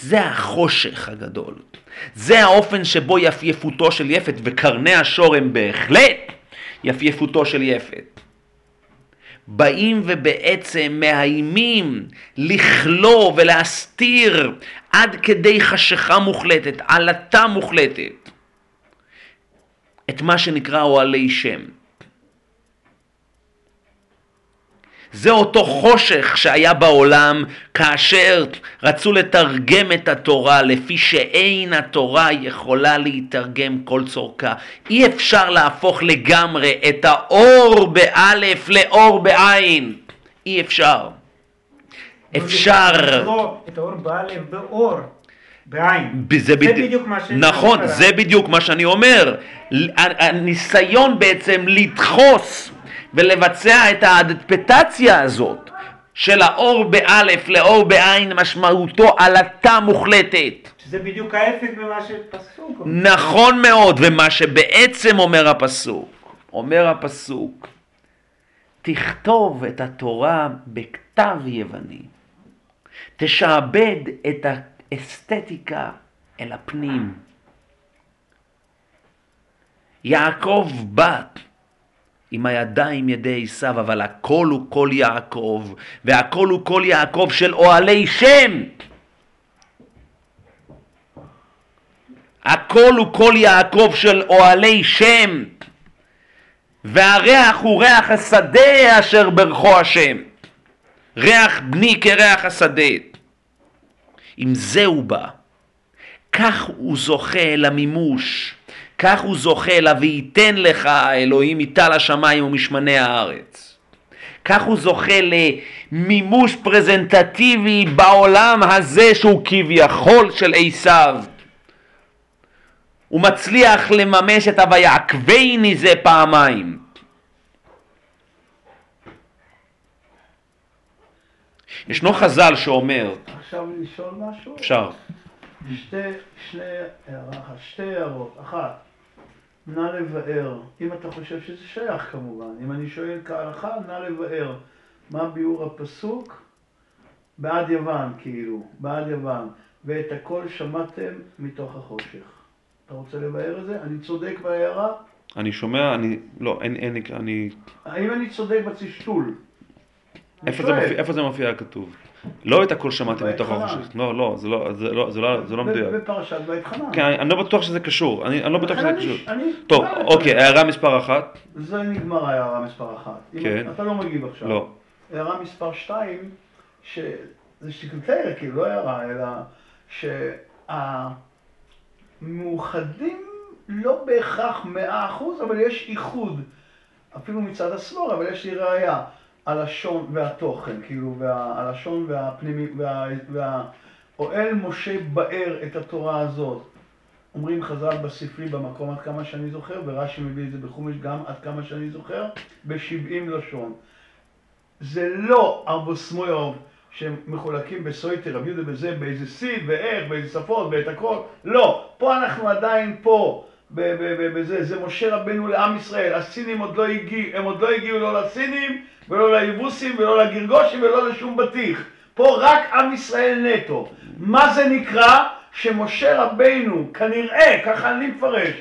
זה החושך הגדול. זה האופן שבו יפייפותו של יפת, וקרני השור הם בהחלט יפייפותו של יפת. באים ובעצם מאיימים לכלוא ולהסתיר עד כדי חשיכה מוחלטת, עלטה מוחלטת, את מה שנקרא אוהלי שם. זה אותו חושך שהיה בעולם כאשר רצו לתרגם את התורה לפי שאין התורה יכולה להתרגם כל צורכה. אי אפשר להפוך לגמרי את האור באלף לאור בעין. אי אפשר. אפשר. את האור באלף באור. בעין. זה, זה בדי- בדיוק מה ש... נכון, זה בדיוק מה שאני אומר. הניסיון בעצם לדחוס ולבצע את האדפטציה הזאת של האור באלף לאור בעין משמעותו עלטה מוחלטת. שזה בדיוק ההפך ממה שפסוק. נכון מאוד, ומה שבעצם אומר הפסוק, אומר הפסוק, תכתוב את התורה בכתב יווני, תשעבד את האסתטיקה אל הפנים. יעקב בא עם הידיים ידי עשיו, אבל הכל הוא כל יעקב, והכל הוא כל יעקב של אוהלי שם. הכל הוא כל יעקב של אוהלי שם, והריח הוא ריח השדה אשר ברכו השם. ריח בני כריח השדה. עם זה הוא בא. כך הוא זוכה למימוש, כך הוא זוכה ל"וייתן לך אלוהים מטל השמיים ומשמני הארץ". כך הוא זוכה למימוש פרזנטטיבי בעולם הזה שהוא כביכול של עשיו. הוא מצליח לממש את ה"ויעקבני" זה פעמיים. ישנו חז"ל שאומר, עכשיו לשאול משהו? אפשר, שתי, שני, שתי הערות. אחת, נא לבאר, אם אתה חושב שזה שייך כמובן, אם אני שואל כהלכה, נא לבאר, מה ביאור הפסוק? בעד יוון, כאילו, בעד יוון, ואת הכל שמעתם מתוך החושך. אתה רוצה לבאר את זה? אני צודק בהערה? אני שומע, אני, לא, אין, אין, אני, האם אני צודק בצשתול? אני איפה זה. מופיע, איפה זה מופיע כתוב? לא את הכל שמעתם בעת מתוך חנה. החושך. לא, לא, זה לא, זה לא, זה לא, זה לא מדויק. בפרשת בית חנן. כן, אני לא בטוח שזה קשור, אני לא בטוח שזה קשור. טוב, אוקיי. הערה מספר אחת. זה נגמר ההערה מספר אחת. כן. אתה לא מגיב עכשיו. לא. הערה מספר שתיים, שזה שתיקלטר, כאילו לא הערה, אלא שהמאוחדים לא בהכרח מאה אחוז, אבל יש איחוד, אפילו מצד השמאל, אבל יש לי ראייה, הלשון והתוכן, כאילו, וה, הלשון והפנימי, וה, וה, אוהל משה באר את התורה הזאת. אומרים חז"ל בספרי במקום עד כמה שאני זוכר, ורש"י מביא את זה בחומש גם עד כמה שאני זוכר, בשבעים לשון. זה לא ארבוסמויוב שהם מחולקים בסויטר, רבי יהודה בזה, באיזה סיד, ואיך, באיזה שפות, ואת הכל. לא, פה אנחנו עדיין פה, בזה, זה משה רבנו לעם ישראל. הסינים עוד לא הגיעו, הם עוד לא הגיעו לא לסינים, ולא ליבוסים, ולא לגרגושים, ולא לשום בטיח. פה רק עם ישראל נטו. מה זה נקרא? שמשה רבנו, כנראה, ככה אני מפרש,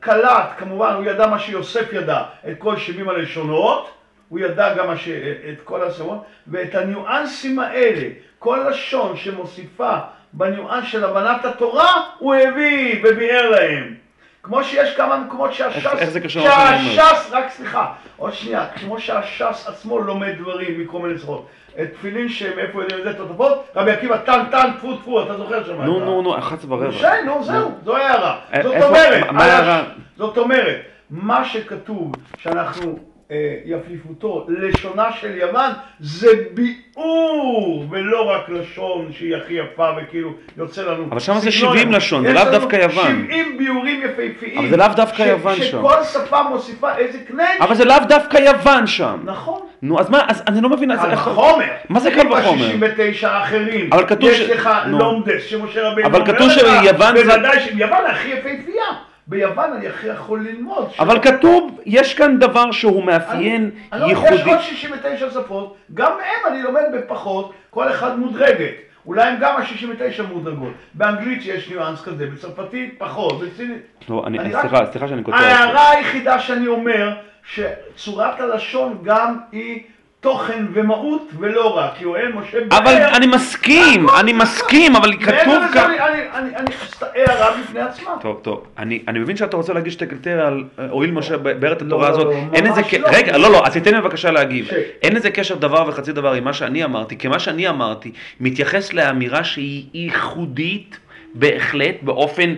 קלט, כמובן, הוא ידע מה שיוסף ידע, את כל 70 הלשונות, הוא ידע גם ש... את כל השמות, ואת הניואנסים האלה, כל לשון שמוסיפה בניואנס של הבנת התורה, הוא הביא וביאר להם. כמו שיש כמה מקומות שהש"ס... איך- איך זה קשור למה שאני אומר? שהש"ס, רק סליחה, עוד שנייה, כמו שהש"ס עצמו לומד דברים מכל מיני צורות. תפילין שהם איפה יודעים את זה תותפות, רבי עקיבא טן טן טפו טפו, אתה זוכר שם? נו, נו, נו, 11 ורבע. שי, נו, זהו, זו הערה. א- זאת איפה- אומרת, מה על הש- ההערה? זאת אומרת, מה שכתוב שאנחנו אה, יפליפותו לשונה של יוון, זה ביאור, ולא רק לשון שהיא הכי יפה וכאילו יוצא לנו... אבל שמה זה סגנון. 70 לשון, זה יש לאו דווקא יוון. 70 ביאורים יפהפיים. אבל זה לאו דווקא יוון שם. שכל שפה מוסיפה איזה קנץ'. אבל זה לאו דווקא יוון שם. נכון. נו, אז מה, אז אני לא מבין, אז קל איך... וחומר. מה זה קל וחומר? ב-69 האחרים. אבל כתוב יש ש- לך נו. לומדס שמשה רבינו אבל אומר כתוב לך, שיוון זה- בוודאי שיוון הכי יפהפייה. ביוון אני הכי יכול ללמוד. אבל כתוב, יש כאן דבר שהוא מאפיין אני לא- יש ייחודי. עוד 69 שפות, גם מהם אני לומד בפחות, כל אחד מודרגת. אולי הם גם ה-69 מודרגות. באנגלית יש ניואנס כזה, בצרפתית פחות, בסינית... לא, אני, אני רק- סליחה, סליחה שאני אותך. ההערה היחידה שאני אומר, שצורת הלשון גם היא תוכן ומהות ולא רק, כי אוהל משה אבל באר- אני מסכים, אני מסכים, אבל כתוב כאן... אני- אני- אני- אני... הערה בפני עצמה. טוב, טוב, אני, אני מבין שאתה רוצה להגיש תקלטר על אה, הואיל משה באר את לא, התורה לא, הזאת, לא, אין לא. רגע, לא, לא, אז תיתן לי בבקשה להגיב, אין לזה קשר דבר וחצי דבר עם מה שאני אמרתי, כי מה שאני אמרתי מתייחס לאמירה שהיא ייחודית בהחלט באופן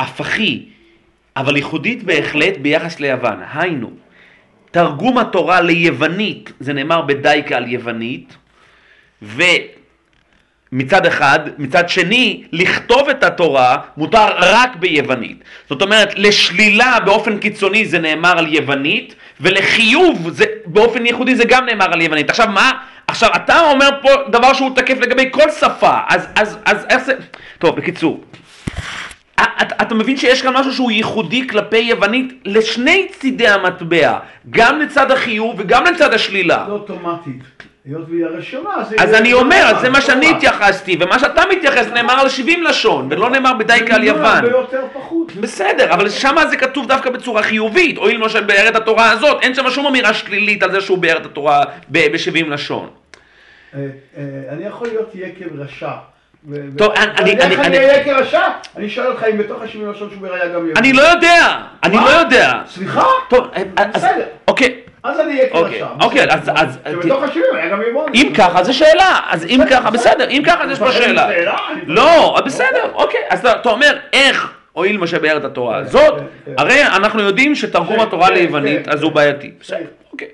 הפכי, אבל ייחודית בהחלט ביחס ליוון, היינו, תרגום התורה ליוונית, זה נאמר בדייקה על יוונית, ומצד אחד, מצד שני, לכתוב את התורה מותר רק ביוונית. זאת אומרת, לשלילה באופן קיצוני זה נאמר על יוונית, ולחיוב זה, באופן ייחודי זה גם נאמר על יוונית. עכשיו מה? עכשיו אתה אומר פה דבר שהוא תקף לגבי כל שפה, אז, אז, אז איך זה... טוב, בקיצור. אתה, אתה מבין שיש כאן משהו שהוא ייחודי כלפי יוונית לשני צידי המטבע, גם לצד החיוב וגם לצד השלילה. לא אוטומטית. היות והיא הראשונה. אז יהיה אני אומר, אז זה מה שאני. התייחסתי, ומה שאתה מתייחס נאמר על 70 לשון, ולא נאמר בדייקה על יוון. בסדר, אבל שם זה כתוב דווקא בצורה חיובית, הואיל למשל באר את התורה הזאת, אין שם שום אמירה שלילית על זה שהוא באר את התורה ב-70 לשון. אה, אה, אני יכול להיות יקב רשע. טוב, אני- איך אני- אני אהיה יקב רשע? אני שואל אותך אם בתוך ה-70 לשון שהוא היה גם יהודי. אני לא יודע, אני? לא יודע. סליחה? טוב, אז- בסדר. אוקיי, אז אני יקב אוקיי, רשע. אוקיי. אז- שבתוך ה-70 היה גם יבוני. אם ככה זה שאלה, אז אם ככה, בסדר, אם ככה אז יש פה שאלה. לא, בסדר, אוקיי, אז אתה- אומר, איך הואיל משה באר את התורה הזאת, כן, כן. הרי אנחנו יודעים שתרגום כן, התורה כן, ליוונית, כן, אז הוא כן. בעייתי. בסדר, כן. אוקיי.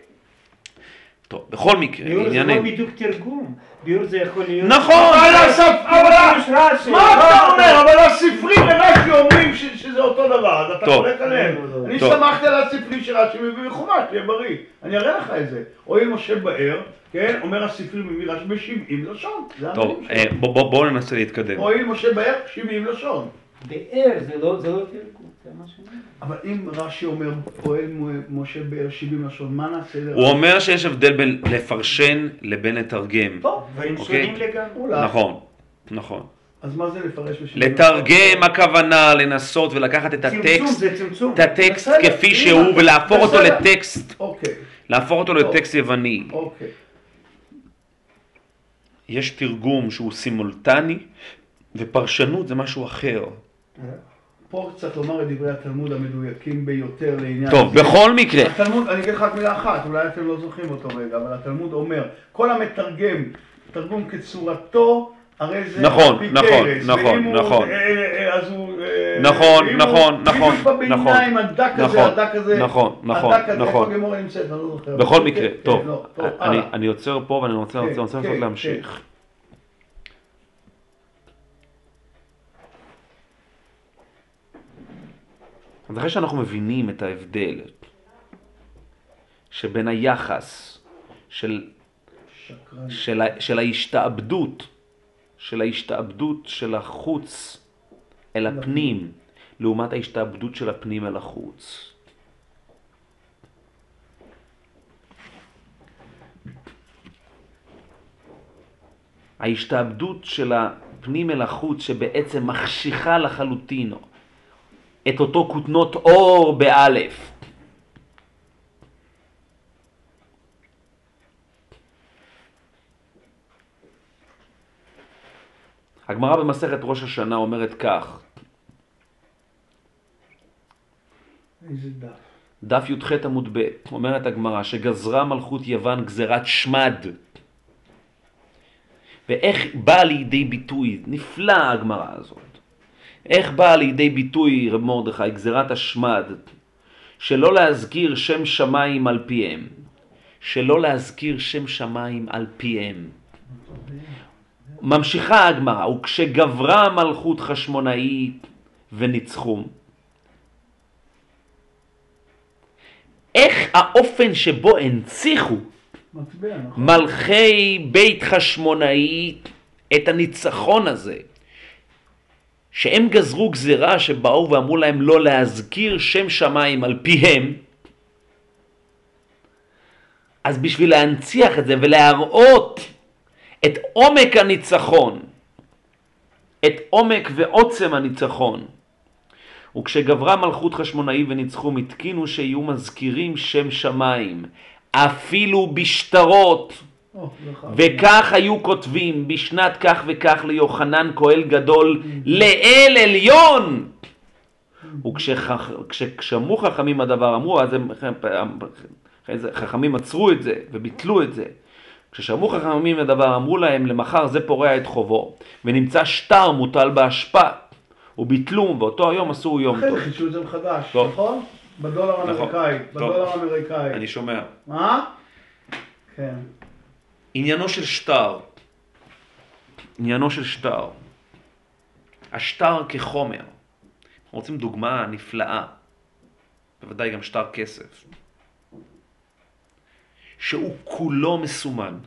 טוב, בכל מקרה, ביור זה לא ענייננו. בדיוק תרגום. ביור זה יכול להיות... נכון. אבל הסף... אבל ה- פירוש רש"י. מה אתה אומר? אבל הספרים ורש"י אומרים ש- שזה אותו דבר, אז אתה. חולק עליהם. לא, לא, לא. אני. שמחתי על הספרים שרש"י מביא מחומש, תהיה בריא. אני אראה לך את זה. הואיל משה באר, כן, אומר הספרים מביא רש"י ב-70 לשון. טוב. אה, בוא- בוא- בואו ננסה להתקדם. הואיל משה באר, 70 לשון. באר זה לא זה לא תרגום. אבל אם רש"י אומר, פועל משה באר 70 לשון, מה נעשה הוא לרש"י? אומר שיש הבדל בין לפרשן לבין לתרגם. טוב, דברים אוקיי. שונים לגמרי. נכון, נכון. אז מה זה לפרש בשביל... לתרגם הכוונה לנסות ולקחת את צמצום הטקסט, זה צמצום. את הטקסט בסדר, כפי שהוא ולהפוך אותו. לטקסט, אוקיי, להפוך אותו. לטקסט יווני. אוקיי. יש תרגום שהוא סימולטני ופרשנות זה משהו אחר. פה צריך לומר את דברי התלמוד המדויקים ביותר לעניין טוב, זה. בכל מקרה, התלמוד, אני אגיד לך רק מילה אחת, אולי אתם לא זוכרים אותו רגע, אבל התלמוד אומר, כל המתרגם, תרגום כצורתו, הרי זה נכון, נכון, קרס, נכון, נכון. אה, אה, אז הוא... אה, נכון, נכון, נכון, בביניים, נכון, הדק הזה, נכון, הדק הזה, נכון, נכון, הזה, נכון. לא זוכר. בכל כן, מקרה, כן, טוב, לא, טוב, אני- עוצר פה ואני רוצה כן, כן, כן. להמשיך. אז אחרי שאנחנו מבינים את ההבדל שבין היחס של שקרן. של, של ההשתעבדות, של ההשתעבדות של החוץ אל הפנים, לעומת ההשתעבדות של הפנים אל החוץ. ההשתעבדות של הפנים אל החוץ שבעצם מחשיכה לחלוטין את אותו כותנות אור באלף. הגמרא במסכת ראש השנה אומרת כך, איזה דף. דף י"ח עמוד ב', אומרת הגמרא שגזרה מלכות יוון גזירת שמד. ואיך באה לידי ביטוי, נפלאה הגמרא הזאת, איך באה לידי ביטוי רב מרדכי גזירת השמד, שלא להזכיר שם שמיים על פיהם, שלא להזכיר שם שמיים על פיהם. ממשיכה הגמרא, וכשגברה מלכות חשמונאית וניצחו, איך האופן שבו הנציחו נכון? מלכי בית חשמונאי את הניצחון הזה, שהם גזרו גזירה שבאו ואמרו להם לא להזכיר שם שמיים על פיהם, אז בשביל להנציח את זה ולהראות את עומק הניצחון, את עומק ועוצם הניצחון, וכשגברה מלכות חשמונאי וניצחו, התקינו שיהיו מזכירים שם שמיים, אפילו בשטרות. זכר. וכך היו כותבים בשנת כך וכך ליוחנן כהל גדול לאל עליון. וכששמעו חכמים הדבר אמרו, אז הם, אחרי חכמים עצרו את זה וביטלו את זה. כששמעו חכמים הדבר אמרו להם למחר זה פורע את חובו ונמצא שטר מוטל באשפה וביטלו באותו היום עשו יום אחרי טוב. זה חידשו את זה מחדש, טוב. נכון? בדולר נכון. האמריקאי, טוב. בדולר האמריקאי. אני שומע. מה? כן. עניינו של שטר, עניינו של שטר, השטר כחומר, אנחנו רוצים דוגמה נפלאה, בוודאי גם שטר כסף, שהוא כולו מסומן.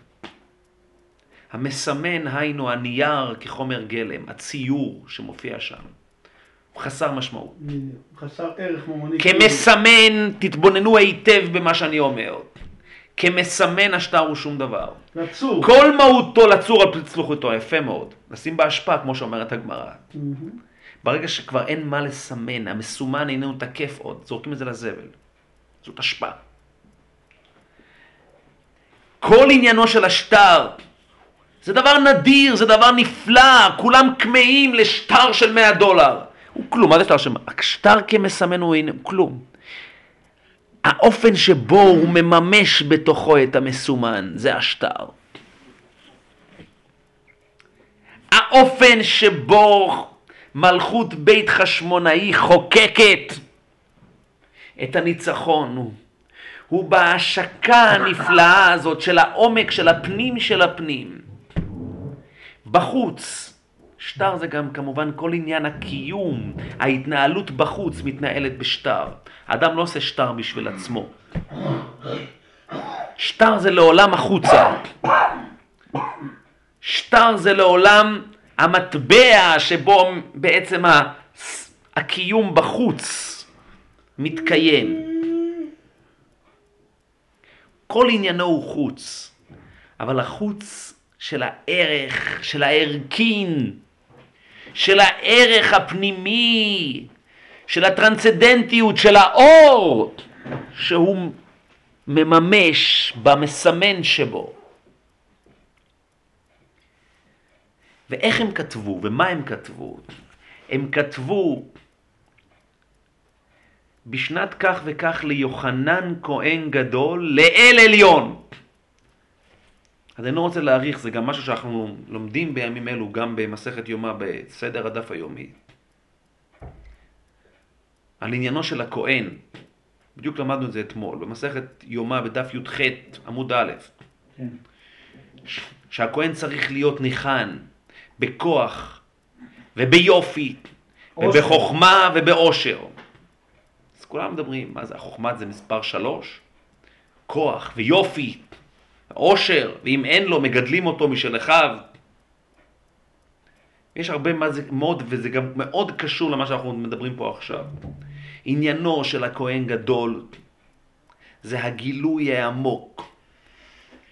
המסמן היינו הנייר כחומר גלם, הציור שמופיע שם, הוא חסר משמעות. חסר ערך ממוני. כמסמן, תתבוננו היטב במה שאני אומר, כמסמן השטר הוא שום דבר. לצור. כל מהותו לצור על פי צלוחותו, יפה מאוד. לשים בהשפעה, כמו שאומרת הגמרא. ברגע שכבר אין מה לסמן, המסומן איננו תקף עוד, זורקים את זה לזבל. זאת השפעה. כל עניינו של השטר, זה דבר נדיר, זה דבר נפלא, כולם כמהים לשטר של 100 דולר. הוא כלום, מה זה שטר של... השטר כמסמן הוא כלום. האופן שבו הוא מממש בתוכו את המסומן, זה השטר. האופן שבו מלכות בית חשמונאי חוקקת את הניצחון הוא, הוא בהשקה הנפלאה הזאת של העומק של הפנים של הפנים. בחוץ, שטר זה גם כמובן כל עניין הקיום, ההתנהלות בחוץ מתנהלת בשטר. האדם לא עושה שטר בשביל עצמו. שטר זה לעולם החוצה. שטר זה לעולם המטבע שבו בעצם הקיום בחוץ מתקיים. כל עניינו הוא חוץ, אבל החוץ של הערך, של הערכין, של הערך הפנימי, של הטרנסצדנטיות, של האור, שהוא מממש במסמן שבו. ואיך הם כתבו, ומה הם כתבו? הם כתבו בשנת כך וכך ליוחנן כהן גדול, לאל עליון. אז אני לא רוצה להאריך, זה גם משהו שאנחנו לומדים בימים אלו, גם במסכת יומא, בסדר הדף היומי. על עניינו של הכהן. בדיוק למדנו את זה אתמול, במסכת יומא בדף י"ח עמוד א', כן. שהכהן צריך להיות ניחן בכוח וביופי. ובחוכמה ובאושר. אז כולם מדברים, מה זה, החוכמה זה מספר שלוש? כוח ויופי, עושר, ואם אין לו, מגדלים אותו משל אחיו. יש הרבה מה זה מאוד, וזה גם מאוד קשור למה שאנחנו מדברים פה עכשיו. עניינו של הכהן גדול זה הגילוי העמוק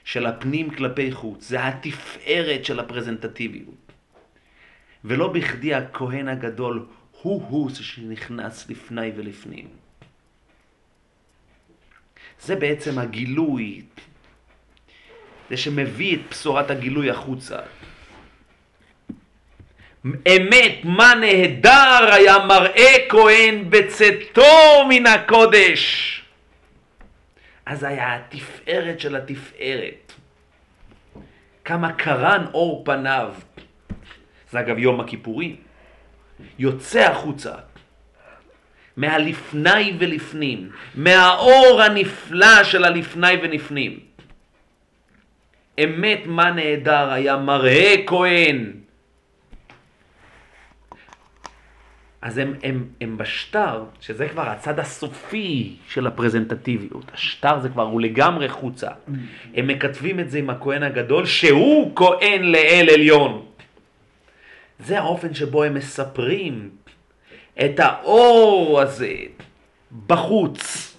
של הפנים כלפי חוץ, זה התפארת של הפרזנטטיביות. ולא בכדי הכהן הגדול הוא-הוא שנכנס לפני ולפנים. זה בעצם הגילוי, זה שמביא את בשורת הגילוי החוצה. אמת, מה נהדר היה מראה כהן בצאתו מן הקודש. אז היה התפארת של התפארת. כמה קרן אור פניו. זה אגב יום הכיפורים. יוצא החוצה. מהלפני ולפנים, מהאור הנפלא של הלפני ולפנים. אמת מה נהדר היה מראה כהן. אז הם, הם, הם בשטר, שזה כבר הצד הסופי של הפרזנטטיביות. השטר זה כבר, הוא לגמרי חוצה. הם מכתבים את זה עם הכהן הגדול, שהוא כהן לאל עליון. זה האופן שבו הם מספרים את האור הזה בחוץ.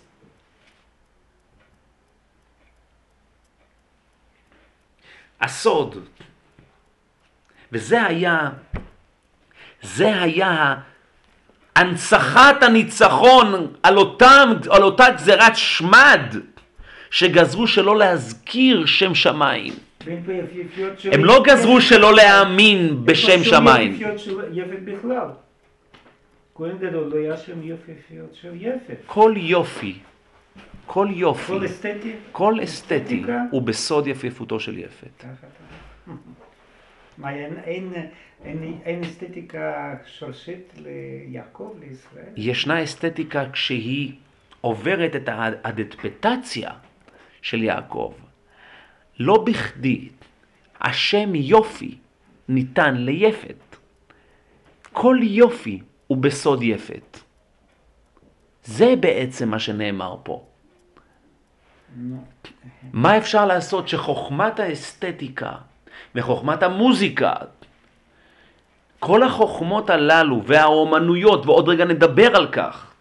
הסוד, וזה היה, זה היה הנצחת הניצחון על, אותם, על אותה גזירת שמד שגזרו שלא להזכיר שם שמיים. הם לא גזרו שלא להאמין בשם שמיים. לא. כל יופי, כל יופי, כל אסתטי. כל אסתטי. הוא בסוד יפייפותו של יפת. מה, אין- אין- אין- אין אסתטיקה שורשית ליעקב, לישראל? ישנה אסתטיקה כשהיא עוברת את האדפטציה של יעקב. לא בכדי השם יופי ניתן ליפת. כל יופי הוא בסוד יפת. זה בעצם מה שנאמר פה. נו. מה אפשר לעשות שחוכמת האסתטיקה וחוכמת המוזיקה, כל החוכמות הללו והאומנויות, ועוד רגע נדבר על כך,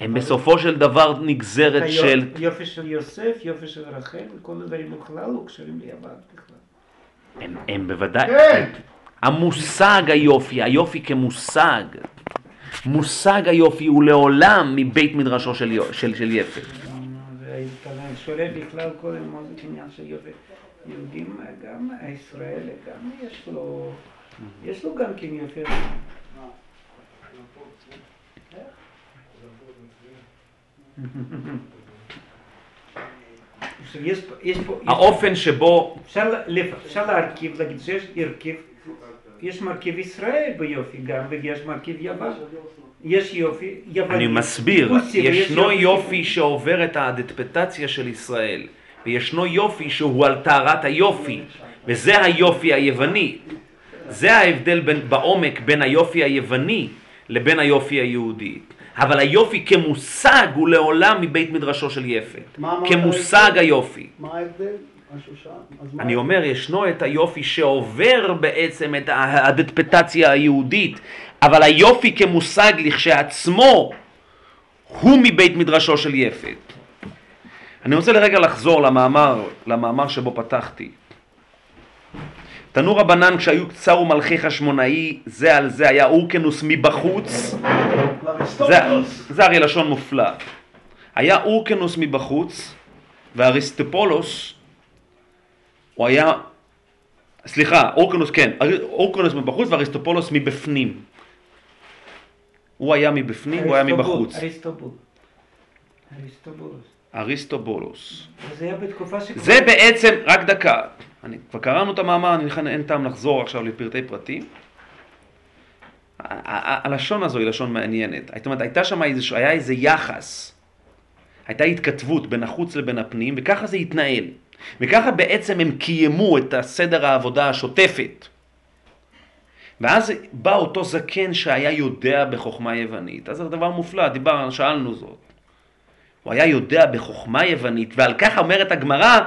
הם בסופו של דבר נגזרת היופ- של... יופי של יוסף, יופי של רחל, וכל הדברים בכלל לא קשורים ליוון בכלל. הם, הם בוודאי... כן. המושג היופי, היופי כמושג, מושג היופי הוא לעולם מבית מדרשו של, של, של יפת. ואתה שואל בכלל זה עניין של יופי. יהודים, גם ישראל, גם יש לו, יש לו גם כן יש יש פה, פה- האופן שבו אפשר להרכיב, להגיד שיש הרכיב, יש מרכיב ישראל ביופי גם, ויש מרכיב יוון. יש יופי יווני. אני מסביר, רוסי, ויש ישנו יופי שעובר את האדפטציה של ישראל, וישנו יופי שהוא על טהרת היופי, וזה היופי היווני. זה ההבדל בין, בעומק בין היופי היווני לבין היופי היהודי. אבל היופי כמושג הוא לעולם מבית מדרשו של יפת. כמושג? היופי. מה ההבדל? אני? אומר, ישנו את היופי שעובר בעצם את האדפטציה היהודית, אבל היופי כמושג לכשעצמו הוא מבית מדרשו של יפת. אני רוצה לרגע לחזור למאמר, למאמר שבו פתחתי. תנו רבנן כשהיו קצר ומלכי חשמונאי, זה על זה היה אורקנוס מבחוץ, זה. זה הרי לשון מופלא. היה אורקנוס מבחוץ, ואריסטופולוס, הוא היה, סליחה, אורקנוס, כן, אורקנוס מבחוץ ואריסטופולוס מבפנים. הוא היה מבפנים, הוא היה מבחוץ. אריסטובול. אריסטובולוס. אריסטובולוס. זה היה בתקופה שכבר... זה בעצם, רק דקה, אני, כבר קראנו את המאמר, אני לכן אין טעם לחזור עכשיו לפרטי פרטים. הלשון הזו היא לשון מעניינת. זאת אומרת, הייתה שם איזה, היה איזה יחס, הייתה התכתבות בין החוץ לבין הפנים, וככה זה התנהל. וככה בעצם הם קיימו את הסדר העבודה השוטפת. ואז בא אותו זקן שהיה יודע בחוכמה יוונית. אז זה דבר מופלא, דיברנו, שאלנו זאת. הוא היה יודע בחוכמה יוונית, ועל כך אומרת הגמרא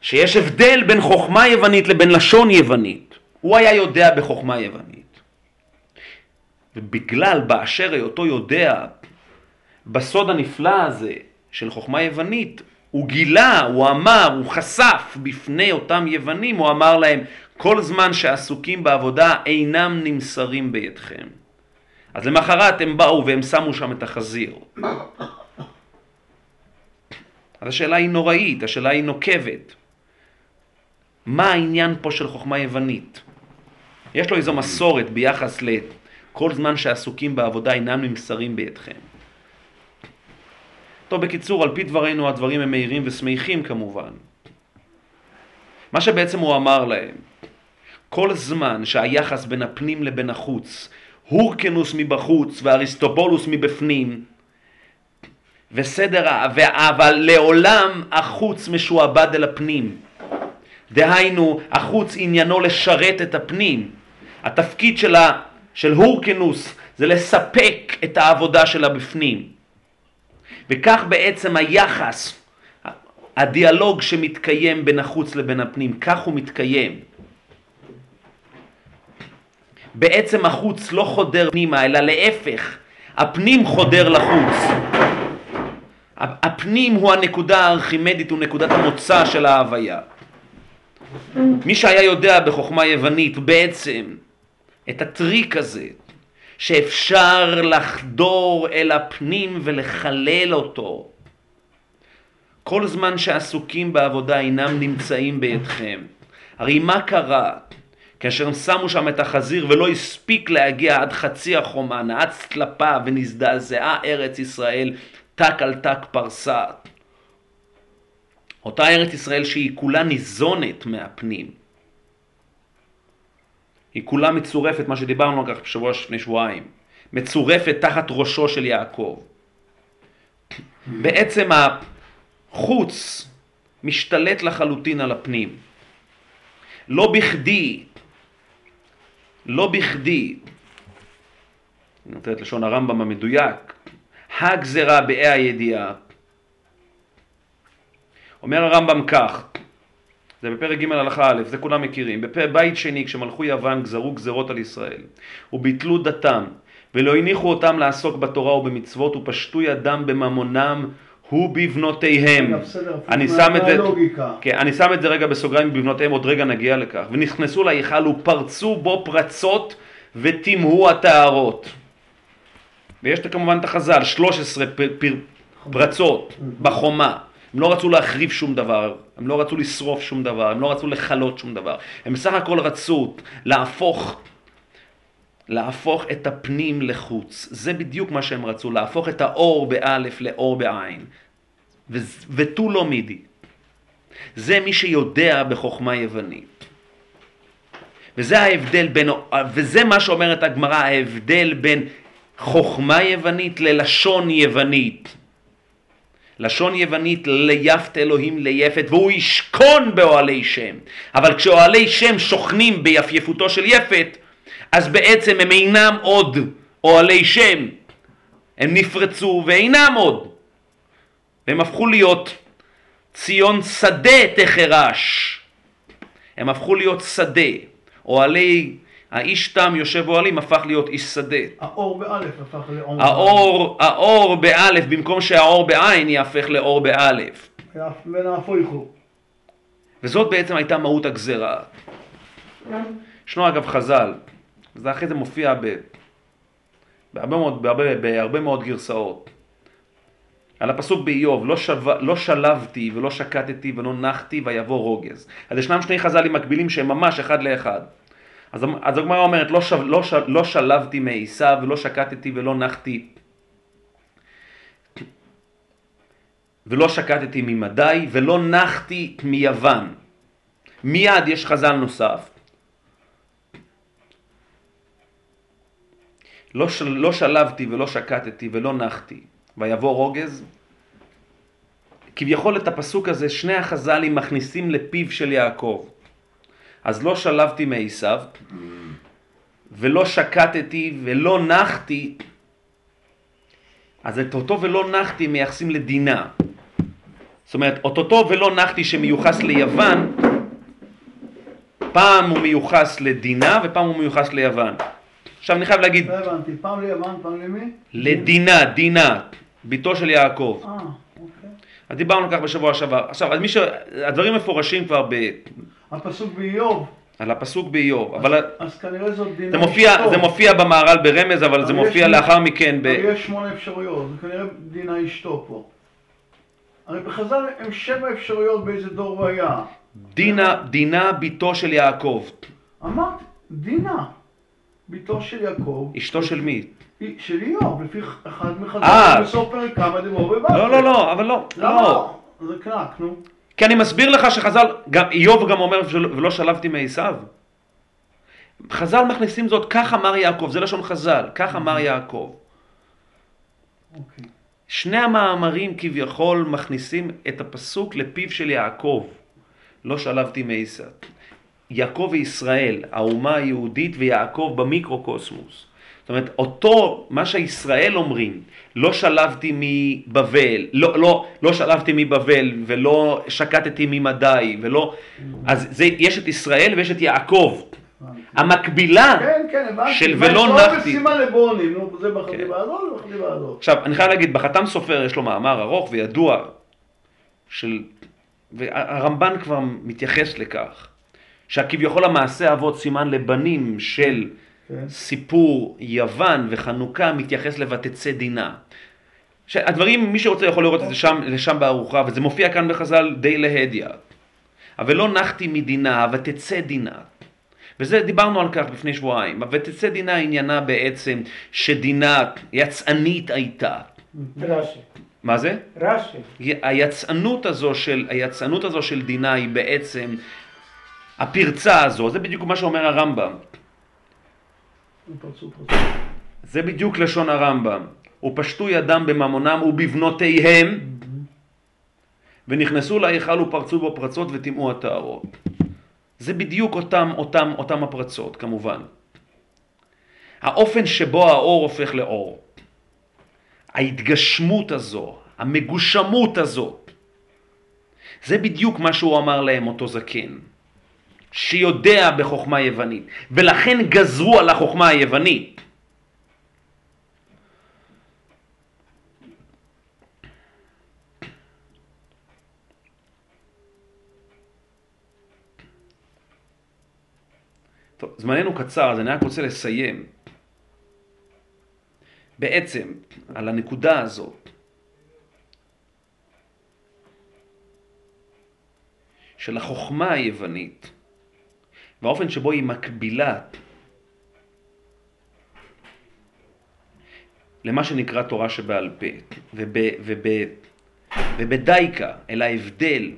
שיש הבדל בין חוכמה יוונית לבין לשון יוונית. הוא היה יודע בחוכמה יוונית. ובגלל באשר היותו יודע בסוד הנפלא הזה של חוכמה יוונית, הוא גילה, הוא אמר, הוא חשף בפני אותם יוונים, הוא אמר להם, כל זמן שעסוקים בעבודה אינם נמסרים בידכם. אז למחרת הם באו והם שמו שם את החזיר. אז השאלה היא נוראית, השאלה היא נוקבת. מה העניין פה של חוכמה יוונית? יש לו איזו מסורת ביחס לכל זמן שעסוקים בעבודה אינם נמסרים בידכם. טוב, בקיצור, על פי דברינו הדברים הם מהירים ושמחים כמובן. מה שבעצם הוא אמר להם, כל זמן שהיחס בין הפנים לבין החוץ, הורקנוס מבחוץ ואריסטובולוס מבפנים, וסדר, אבל לעולם החוץ משועבד אל הפנים. דהיינו, החוץ עניינו לשרת את הפנים. התפקיד שלה, של הורקנוס זה לספק את העבודה שלה בפנים. וכך בעצם היחס, הדיאלוג שמתקיים בין החוץ לבין הפנים, כך הוא מתקיים. בעצם החוץ לא חודר פנימה, אלא להפך, הפנים חודר לחוץ. הפנים הוא הנקודה הארכימדית, הוא נקודת המוצא של ההוויה. מי שהיה יודע בחוכמה יוונית בעצם את הטריק הזה, שאפשר לחדור אל הפנים ולחלל אותו. כל זמן שעסוקים בעבודה אינם נמצאים בידכם. הרי מה קרה? כאשר הם שמו שם את החזיר ולא הספיק להגיע עד חצי החומה, נעץ טלפה ונזדעזעה ארץ ישראל, תק על תק פרסה. אותה ארץ ישראל שהיא כולה ניזונת מהפנים. היא כולה מצורפת, מה שדיברנו על כך בשבוע לפני שבועיים, מצורפת תחת ראשו של יעקב. בעצם החוץ משתלט לחלוטין על הפנים. לא בכדי, לא בכדי, אני נותן את לשון הרמב"ם המדויק, הגזרה באי הידיעה. אומר הרמב"ם כך, זה בפרק ג' הלכה א', זה כולם מכירים. בבית שני, כשמלכו יוון גזרו גזרות על ישראל, וביטלו דתם, ולא הניחו אותם לעסוק בתורה ובמצוות, ופשטו ידם בממונם בסדר, הפוך אני שם את זה. כן, אני שם את זה רגע בסוגריים בבנותיהם, עוד רגע נגיע לכך. ונכנסו להיכל ופרצו בו פרצות וטימאו הטהרות. ויש כמובן את החז"ל, 13 פ- פר- פרצות בחומה. הם לא רצו להחריב שום דבר, הם לא רצו לשרוף שום דבר, הם לא רצו לכלות שום דבר. הם בסך הכל רצו להפוך, להפוך את הפנים לחוץ. זה בדיוק מה שהם רצו, להפוך את האור באלף לאור בעין. ותו לא מידי. זה מי שיודע בחוכמה יוונית. וזה ההבדל בין, וזה מה שאומרת הגמרא, ההבדל בין חוכמה יוונית ללשון יוונית. לשון יוונית ליפת אלוהים ליפת, והוא ישכון באוהלי שם. אבל כשאוהלי שם שוכנים ביפייפותו של יפת, אז בעצם הם אינם עוד אוהלי שם. הם נפרצו ואינם עוד. והם הפכו להיות ציון שדה תחרש. הם הפכו להיות שדה. אוהלי, האיש תם יושב אוהלים הפך להיות איש שדה. האור באלף הפך לאור. האור, האור באלף, במקום שהאור בעין יהפך לאור באלף. ונהפוכו. וזאת בעצם הייתה מהות הגזרה. ישנו אגב חז"ל, זה אחרי זה מופיע ב, בהרבה, מאוד, בהרבה, בהרבה מאוד גרסאות. על הפסוק באיוב, לא, שו, לא שלבתי ולא שקטתי ולא נחתי ויבוא רוגז. אז ישנם שני חז"לים מקבילים שהם ממש אחד לאחד. אז, אז הגמרא אומרת, לא, שו, לא, של, לא שלבתי מעשיו ולא שקטתי ולא נחתי ולא שקטתי ממדי ולא נחתי מיוון. מיד יש חז"ל נוסף. לא, של, לא שלבתי ולא שקטתי ולא נחתי ויבוא רוגז. כביכול את הפסוק הזה שני החז"לים מכניסים לפיו של יעקב. אז לא שלבתי מעשיו ולא שקטתי ולא נחתי. אז את אותו ולא נחתי מייחסים לדינה. זאת אומרת, אותו ולא נחתי שמיוחס ליוון, פעם הוא מיוחס לדינה ופעם הוא מיוחס ליוון. עכשיו אני חייב להגיד, לא הבנתי, פעם ליוון, פעם למי? לדינה, דינה, בתו של יעקב. אה, אוקיי. אז דיברנו על כך בשבוע שעבר. עכשיו, אז מי ש... הדברים מפורשים כבר ב... הפסוק באיוב, על הפסוק באיוב, אבל אז כנראה זאת דינה זה מופיע, אשתו. זה מופיע במהר"ל ברמז, אבל זה מופיע לאחר מכן ב... יש שמונה אפשרויות, זה כנראה דינה אשתו פה. הרי בחז"ל הם שבע אפשרויות באיזה דור הוא היה. דינה, דינה בתו של יעקב. אמרת, דינה, בתו של יעקב, אשתו של מי? של איוב, לפי אחד אה. מחז"ל, בסוף פרק כמה דבור בבבל. לא, לא, לא, אבל לא. לא. זה קנק, נו. כי אני מסביר לך שחז"ל, גם איוב גם אומר "ולא- שלבתי מעשיו. חז"ל מכניסים זאת, כך אמר יעקב, זה לשון חז"ל, כך אמר יעקב. אוקיי. שני המאמרים כביכול מכניסים את הפסוק לפיו של יעקב. לא שלבתי מעשיו. יעקב וישראל, האומה היהודית ויעקב במיקרוקוסמוס. זאת אומרת, אותו, מה שישראל אומרים, לא שלבתי מבבל, לא, לא, לא שלבתי מבבל ולא שקטתי ממדי ולא... אז זה, יש את ישראל ויש את יעקב. הבנתי. המקבילה כן, כן, הבנתי. של ולא יש לו נחתי. בסימן לבונים, נו, זה כן. בחטיבה הזאת ובחטיבה הזאת. עכשיו, אני חייב להגיד, בחתם סופר יש לו מאמר ארוך וידוע של... והרמב"ן כבר מתייחס לכך, שכביכול המעשה אבות סימן לבנים של כן. סיפור יוון וחנוכה מתייחס לבתצא דינה. שהדברים, מי שרוצה יכול לראות את זה שם, לשם בארוחה, וזה מופיע כאן בחז"ל די להדיא. אבל לא נחתי מדינה, ותצא דינה. וזה, דיברנו על כך לפני שבועיים. ותצא דינה עניינה בעצם שדינה יצאנית הייתה. רש"י. מה זה? רש"י. היצאנות הזו של, היצאנות הזו של דינה היא בעצם הפרצה הזו, זה בדיוק מה שאומר הרמב"ם. זה בדיוק לשון הרמב"ם. ופשטו ידם בממונם ובבנותיהם, ונכנסו להיכל ופרצו בו פרצות וטימאו הטהרות. זה בדיוק אותם, אותם, אותם הפרצות, כמובן. האופן שבו האור הופך לאור. ההתגשמות הזו, המגושמות הזאת. זה בדיוק מה שהוא אמר להם, אותו זקן. שיודע בחוכמה יוונית, ולכן גזרו על החוכמה היוונית. טוב, זמננו קצר, אז אני רק רוצה לסיים. בעצם, על הנקודה הזאת, של החוכמה היוונית, והאופן שבו היא מקבילה למה שנקרא תורה שבעל פה, וב, וב, ובדייקה, אל ההבדל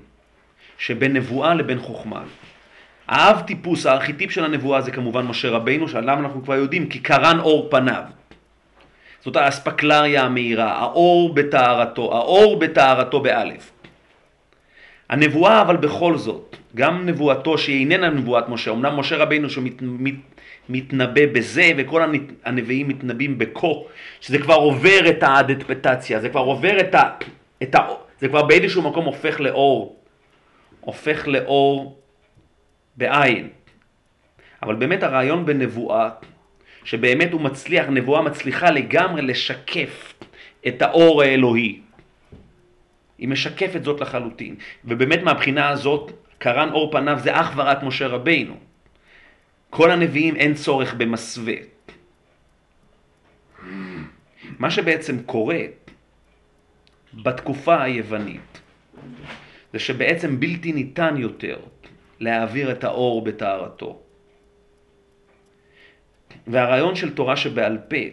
שבין נבואה לבין חוכמה. האב טיפוס, הארכיטיפ של הנבואה זה כמובן משה רבינו, שעליו אנחנו כבר יודעים, כי קרן אור פניו. זאת האספקלריה המהירה, האור בטהרתו, האור בטהרתו באלף. הנבואה אבל בכל זאת, גם נבואתו שהיא איננה נבואת משה, אמנם משה רבינו שמתנבא בזה וכל הנביאים מתנבאים בכה, שזה כבר עובר את האדפטציה, זה כבר עובר את ה... את ה זה כבר באיזשהו מקום הופך לאור, הופך לאור בעין. אבל באמת הרעיון בנבואה, שבאמת הוא מצליח, נבואה מצליחה לגמרי לשקף את האור האלוהי. היא משקפת זאת לחלוטין. ובאמת מהבחינה הזאת, קרן אור פניו זה אך ורק משה רבינו. כל הנביאים אין צורך במסווה. מה שבעצם קורה בתקופה היוונית, זה שבעצם בלתי ניתן יותר להעביר את האור בטהרתו. והרעיון של תורה שבעל פה,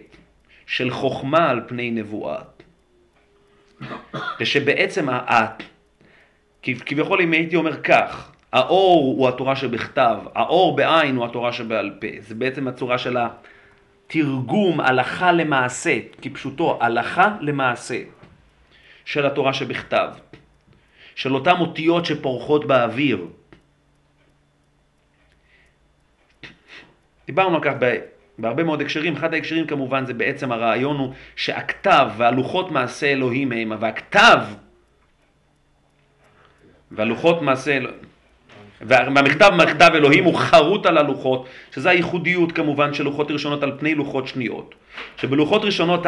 של חוכמה על פני נבואה, זה שבעצם כביכול אם הייתי אומר כך, האור הוא התורה שבכתב, האור בעין הוא התורה שבעל פה, זה בעצם הצורה של התרגום הלכה למעשה, כפשוטו, הלכה למעשה של התורה שבכתב, של אותן אותיות שפורחות באוויר. דיברנו על כך בהרבה מאוד הקשרים, אחד ההקשרים כמובן זה בעצם הרעיון הוא שהכתב והלוחות מעשה אלוהים הם, והכתב והלוחות מעשה אלוהים, והמכתב מכתב אלוהים הוא חרוט על הלוחות, שזה הייחודיות כמובן של לוחות ראשונות על פני לוחות שניות. שבלוחות ראשונות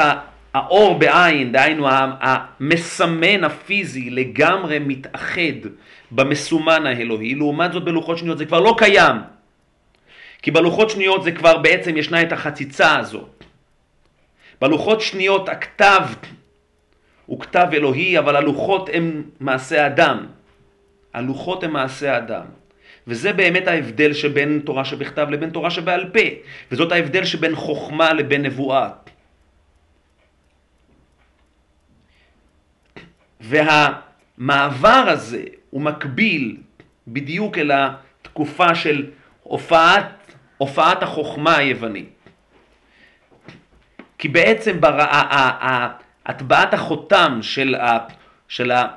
האור בעין, דהיינו המסמן הפיזי לגמרי מתאחד במסומן האלוהי, לעומת זאת בלוחות שניות זה כבר לא קיים. כי בלוחות שניות זה כבר בעצם ישנה את החציצה הזאת. בלוחות שניות הכתב הוא כתב אלוהי, אבל הלוחות הם מעשה אדם. הלוחות הם מעשה אדם. וזה באמת ההבדל שבין תורה שבכתב לבין תורה שבעל פה. וזאת ההבדל שבין חוכמה לבין נבואה. והמעבר הזה הוא מקביל בדיוק אל התקופה של הופעת הופעת החוכמה היוונית. כי בעצם הטבעת החותם של, ה, של, ה,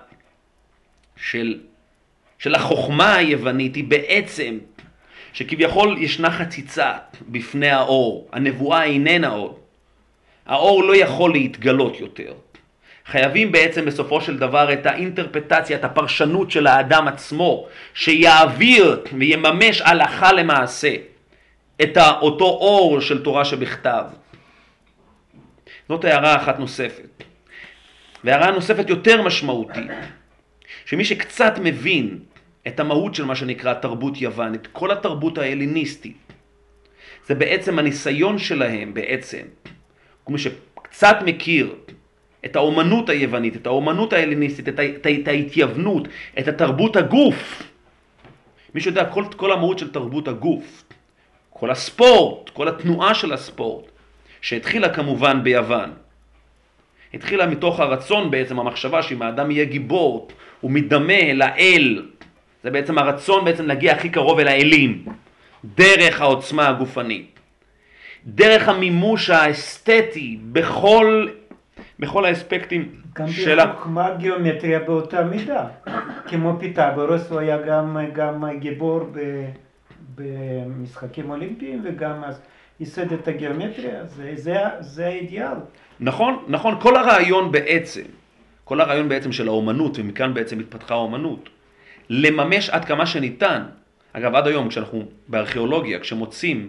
של, של החוכמה היוונית היא בעצם שכביכול ישנה חציצה בפני האור, הנבואה איננה עוד. האור לא יכול להתגלות יותר. חייבים בעצם בסופו של דבר את האינטרפטציה, את הפרשנות של האדם עצמו, שיעביר ויממש הלכה למעשה את אותו אור של תורה שבכתב. זאת הערה אחת נוספת. והערה נוספת יותר משמעותית, שמי שקצת מבין את המהות של מה שנקרא תרבות יוון, את כל התרבות ההליניסטית, זה בעצם הניסיון שלהם בעצם, מי שקצת מכיר את האומנות היוונית, את האומנות ההליניסטית, את, את, את ההתייוונות, את התרבות הגוף, מי שיודע כל, כל המהות של תרבות הגוף, כל הספורט, כל התנועה של הספורט, שהתחילה כמובן ביוון. התחילה מתוך הרצון בעצם, המחשבה שאם האדם יהיה גיבור, הוא מדמה לאל. זה בעצם הרצון בעצם להגיע הכי קרוב אל האלים, דרך העוצמה הגופנית. דרך המימוש האסתטי בכל, בכל האספקטים של ה... גם בחוכמה גיאומטריה באותה מידה. כמו פיתגורוס הוא היה גם, גם גיבור ב... במשחקים אולימפיים וגם אז ייסד את הגיאומטריה, זה, זה, זה האידיאל. נכון, נכון, כל הרעיון בעצם, כל הרעיון בעצם של האומנות, ומכאן בעצם התפתחה האומנות, לממש עד כמה שניתן, אגב עד היום כשאנחנו בארכיאולוגיה, כשמוצאים,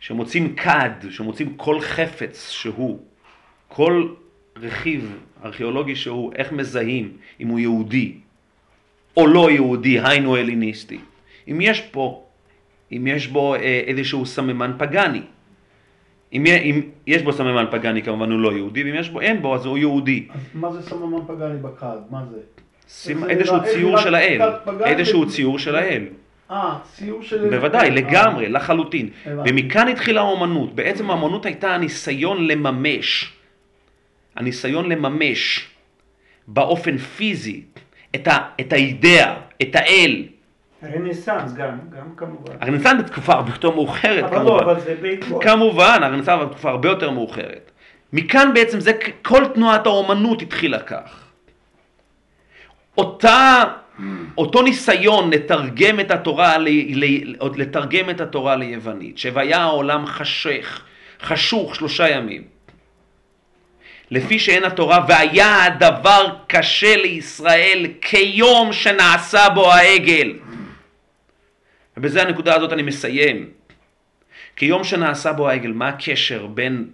כשמוצאים כד, כשמוצאים כל חפץ שהוא, כל רכיב ארכיאולוגי שהוא, איך מזהים אם הוא יהודי או לא יהודי, היינו הליניסטי. אם יש פה, אם יש בו אה, איזשהו סממן פגאני. אם, אם יש בו סממן פגאני כמובן הוא לא יהודי, ואם יש בו אין בו אז הוא יהודי. אז מה זה סממן פגאני בכד? מה זה? איזשהו ציור של האל, איזשהו ציור של האל. אה, ציור של... בוודאי, לגמרי, לחלוטין. ומכאן התחילה האומנות. בעצם האומנות הייתה הניסיון לממש, הניסיון לממש באופן פיזי את, ה, את האידאה, את האל, הרנסאנס גם, גם כמובן. הרנסאנס בתקופה הרבה יותר מאוחרת, אבל כמובן. לא, אבל זה בעקבות. כמובן, הרנסאנס בתקופה הרבה יותר מאוחרת. מכאן בעצם זה, כל תנועת האומנות התחילה כך. אותה, אותו ניסיון לתרגם את התורה, ל, ל, לתרגם את התורה ליוונית, שהיה העולם חשך, חשוך שלושה ימים. לפי שאין התורה, והיה הדבר קשה לישראל כיום שנעשה בו העגל. ובזה הנקודה הזאת אני מסיים. כי יום שנעשה בו העגל, מה הקשר בין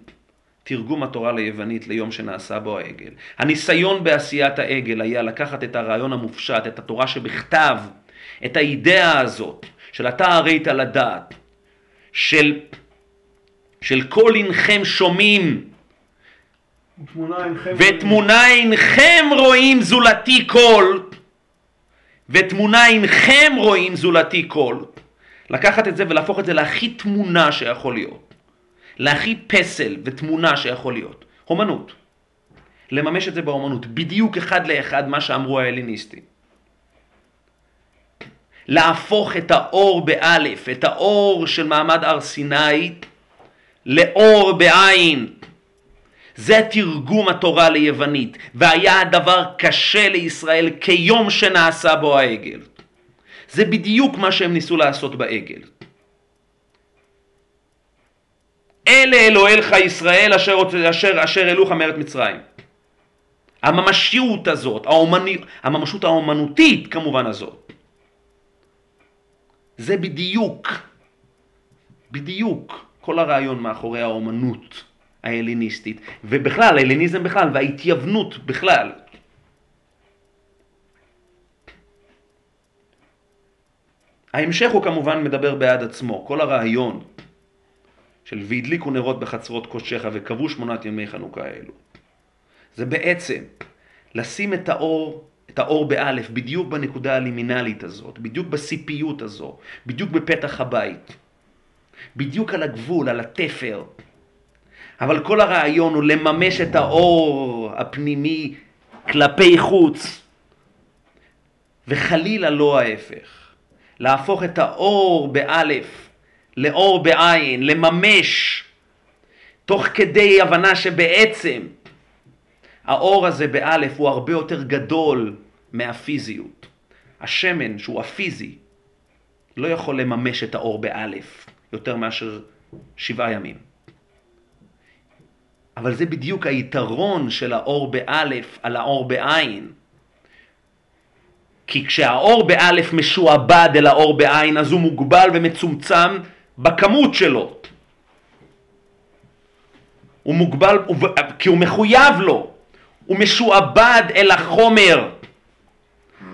תרגום התורה ליוונית ליום שנעשה בו העגל? הניסיון בעשיית העגל היה לקחת את הרעיון המופשט, את התורה שבכתב, את האידאה הזאת, של אתה הראית לדעת, של, של כל אינכם שומעים, ותמונה אינכם... רואים זולתי קול, ותמונה אינכם רואים זולתי קול. לקחת את זה ולהפוך את זה להכי תמונה שיכול להיות. להכי פסל ותמונה שיכול להיות. אומנות. לממש את זה באומנות. בדיוק אחד לאחד מה שאמרו ההליניסטים. להפוך את האור באלף, את האור של מעמד הר סיני, לאור בעין. זה תרגום התורה ליוונית, והיה הדבר קשה לישראל כיום שנעשה בו העגל. זה בדיוק מה שהם ניסו לעשות בעגל. אלה אלוהיך ישראל אשר, אשר, אשר אלוך מארץ מצרים. הממשיות הזאת, האומני, הממשות האומנותית כמובן הזאת, זה בדיוק, בדיוק כל הרעיון מאחורי האומנות ההליניסטית, ובכלל, ההליניזם בכלל, וההתייוונות בכלל. ההמשך הוא כמובן מדבר בעד עצמו, כל הרעיון של והדליקו נרות בחצרות קודשך וקבעו שמונת ימי חנוכה האלו. זה בעצם לשים את האור, את האור באלף, בדיוק בנקודה הלימינלית הזאת, בדיוק בסיפיות הזו, בדיוק בפתח הבית, בדיוק על הגבול, על התפר. אבל כל הרעיון הוא לממש את האור הפנימי כלפי חוץ, וחלילה לא ההפך. להפוך את האור באלף לאור בעין, לממש, תוך כדי הבנה שבעצם האור הזה באלף הוא הרבה יותר גדול מהפיזיות. השמן, שהוא הפיזי, לא יכול לממש את האור באלף יותר מאשר שבעה ימים. אבל זה בדיוק היתרון של האור באלף על האור בעין. כי כשהאור באלף משועבד אל האור בעין, אז הוא מוגבל ומצומצם בכמות שלו. הוא מוגבל, כי הוא מחויב לו, הוא משועבד אל החומר.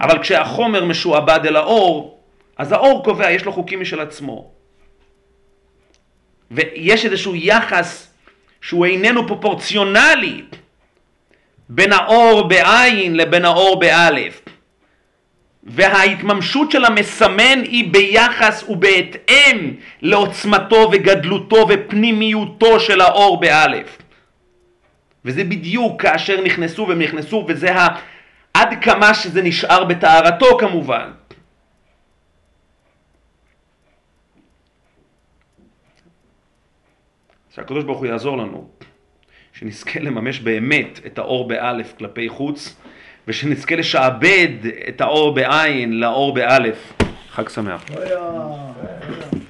אבל כשהחומר משועבד אל האור, אז האור קובע, יש לו חוקים משל עצמו. ויש איזשהו יחס שהוא איננו פרופורציונלי בין האור בעין לבין האור באלף. וההתממשות של המסמן היא ביחס ובהתאם לעוצמתו וגדלותו ופנימיותו של האור באלף. וזה בדיוק כאשר נכנסו והם נכנסו, וזה ה... עד כמה שזה נשאר בטהרתו כמובן. שהקדוש ברוך הוא יעזור לנו, שנזכה לממש באמת את האור באלף כלפי חוץ, ושנזכה לשעבד את האור בעין לאור באלף. חג שמח. אה.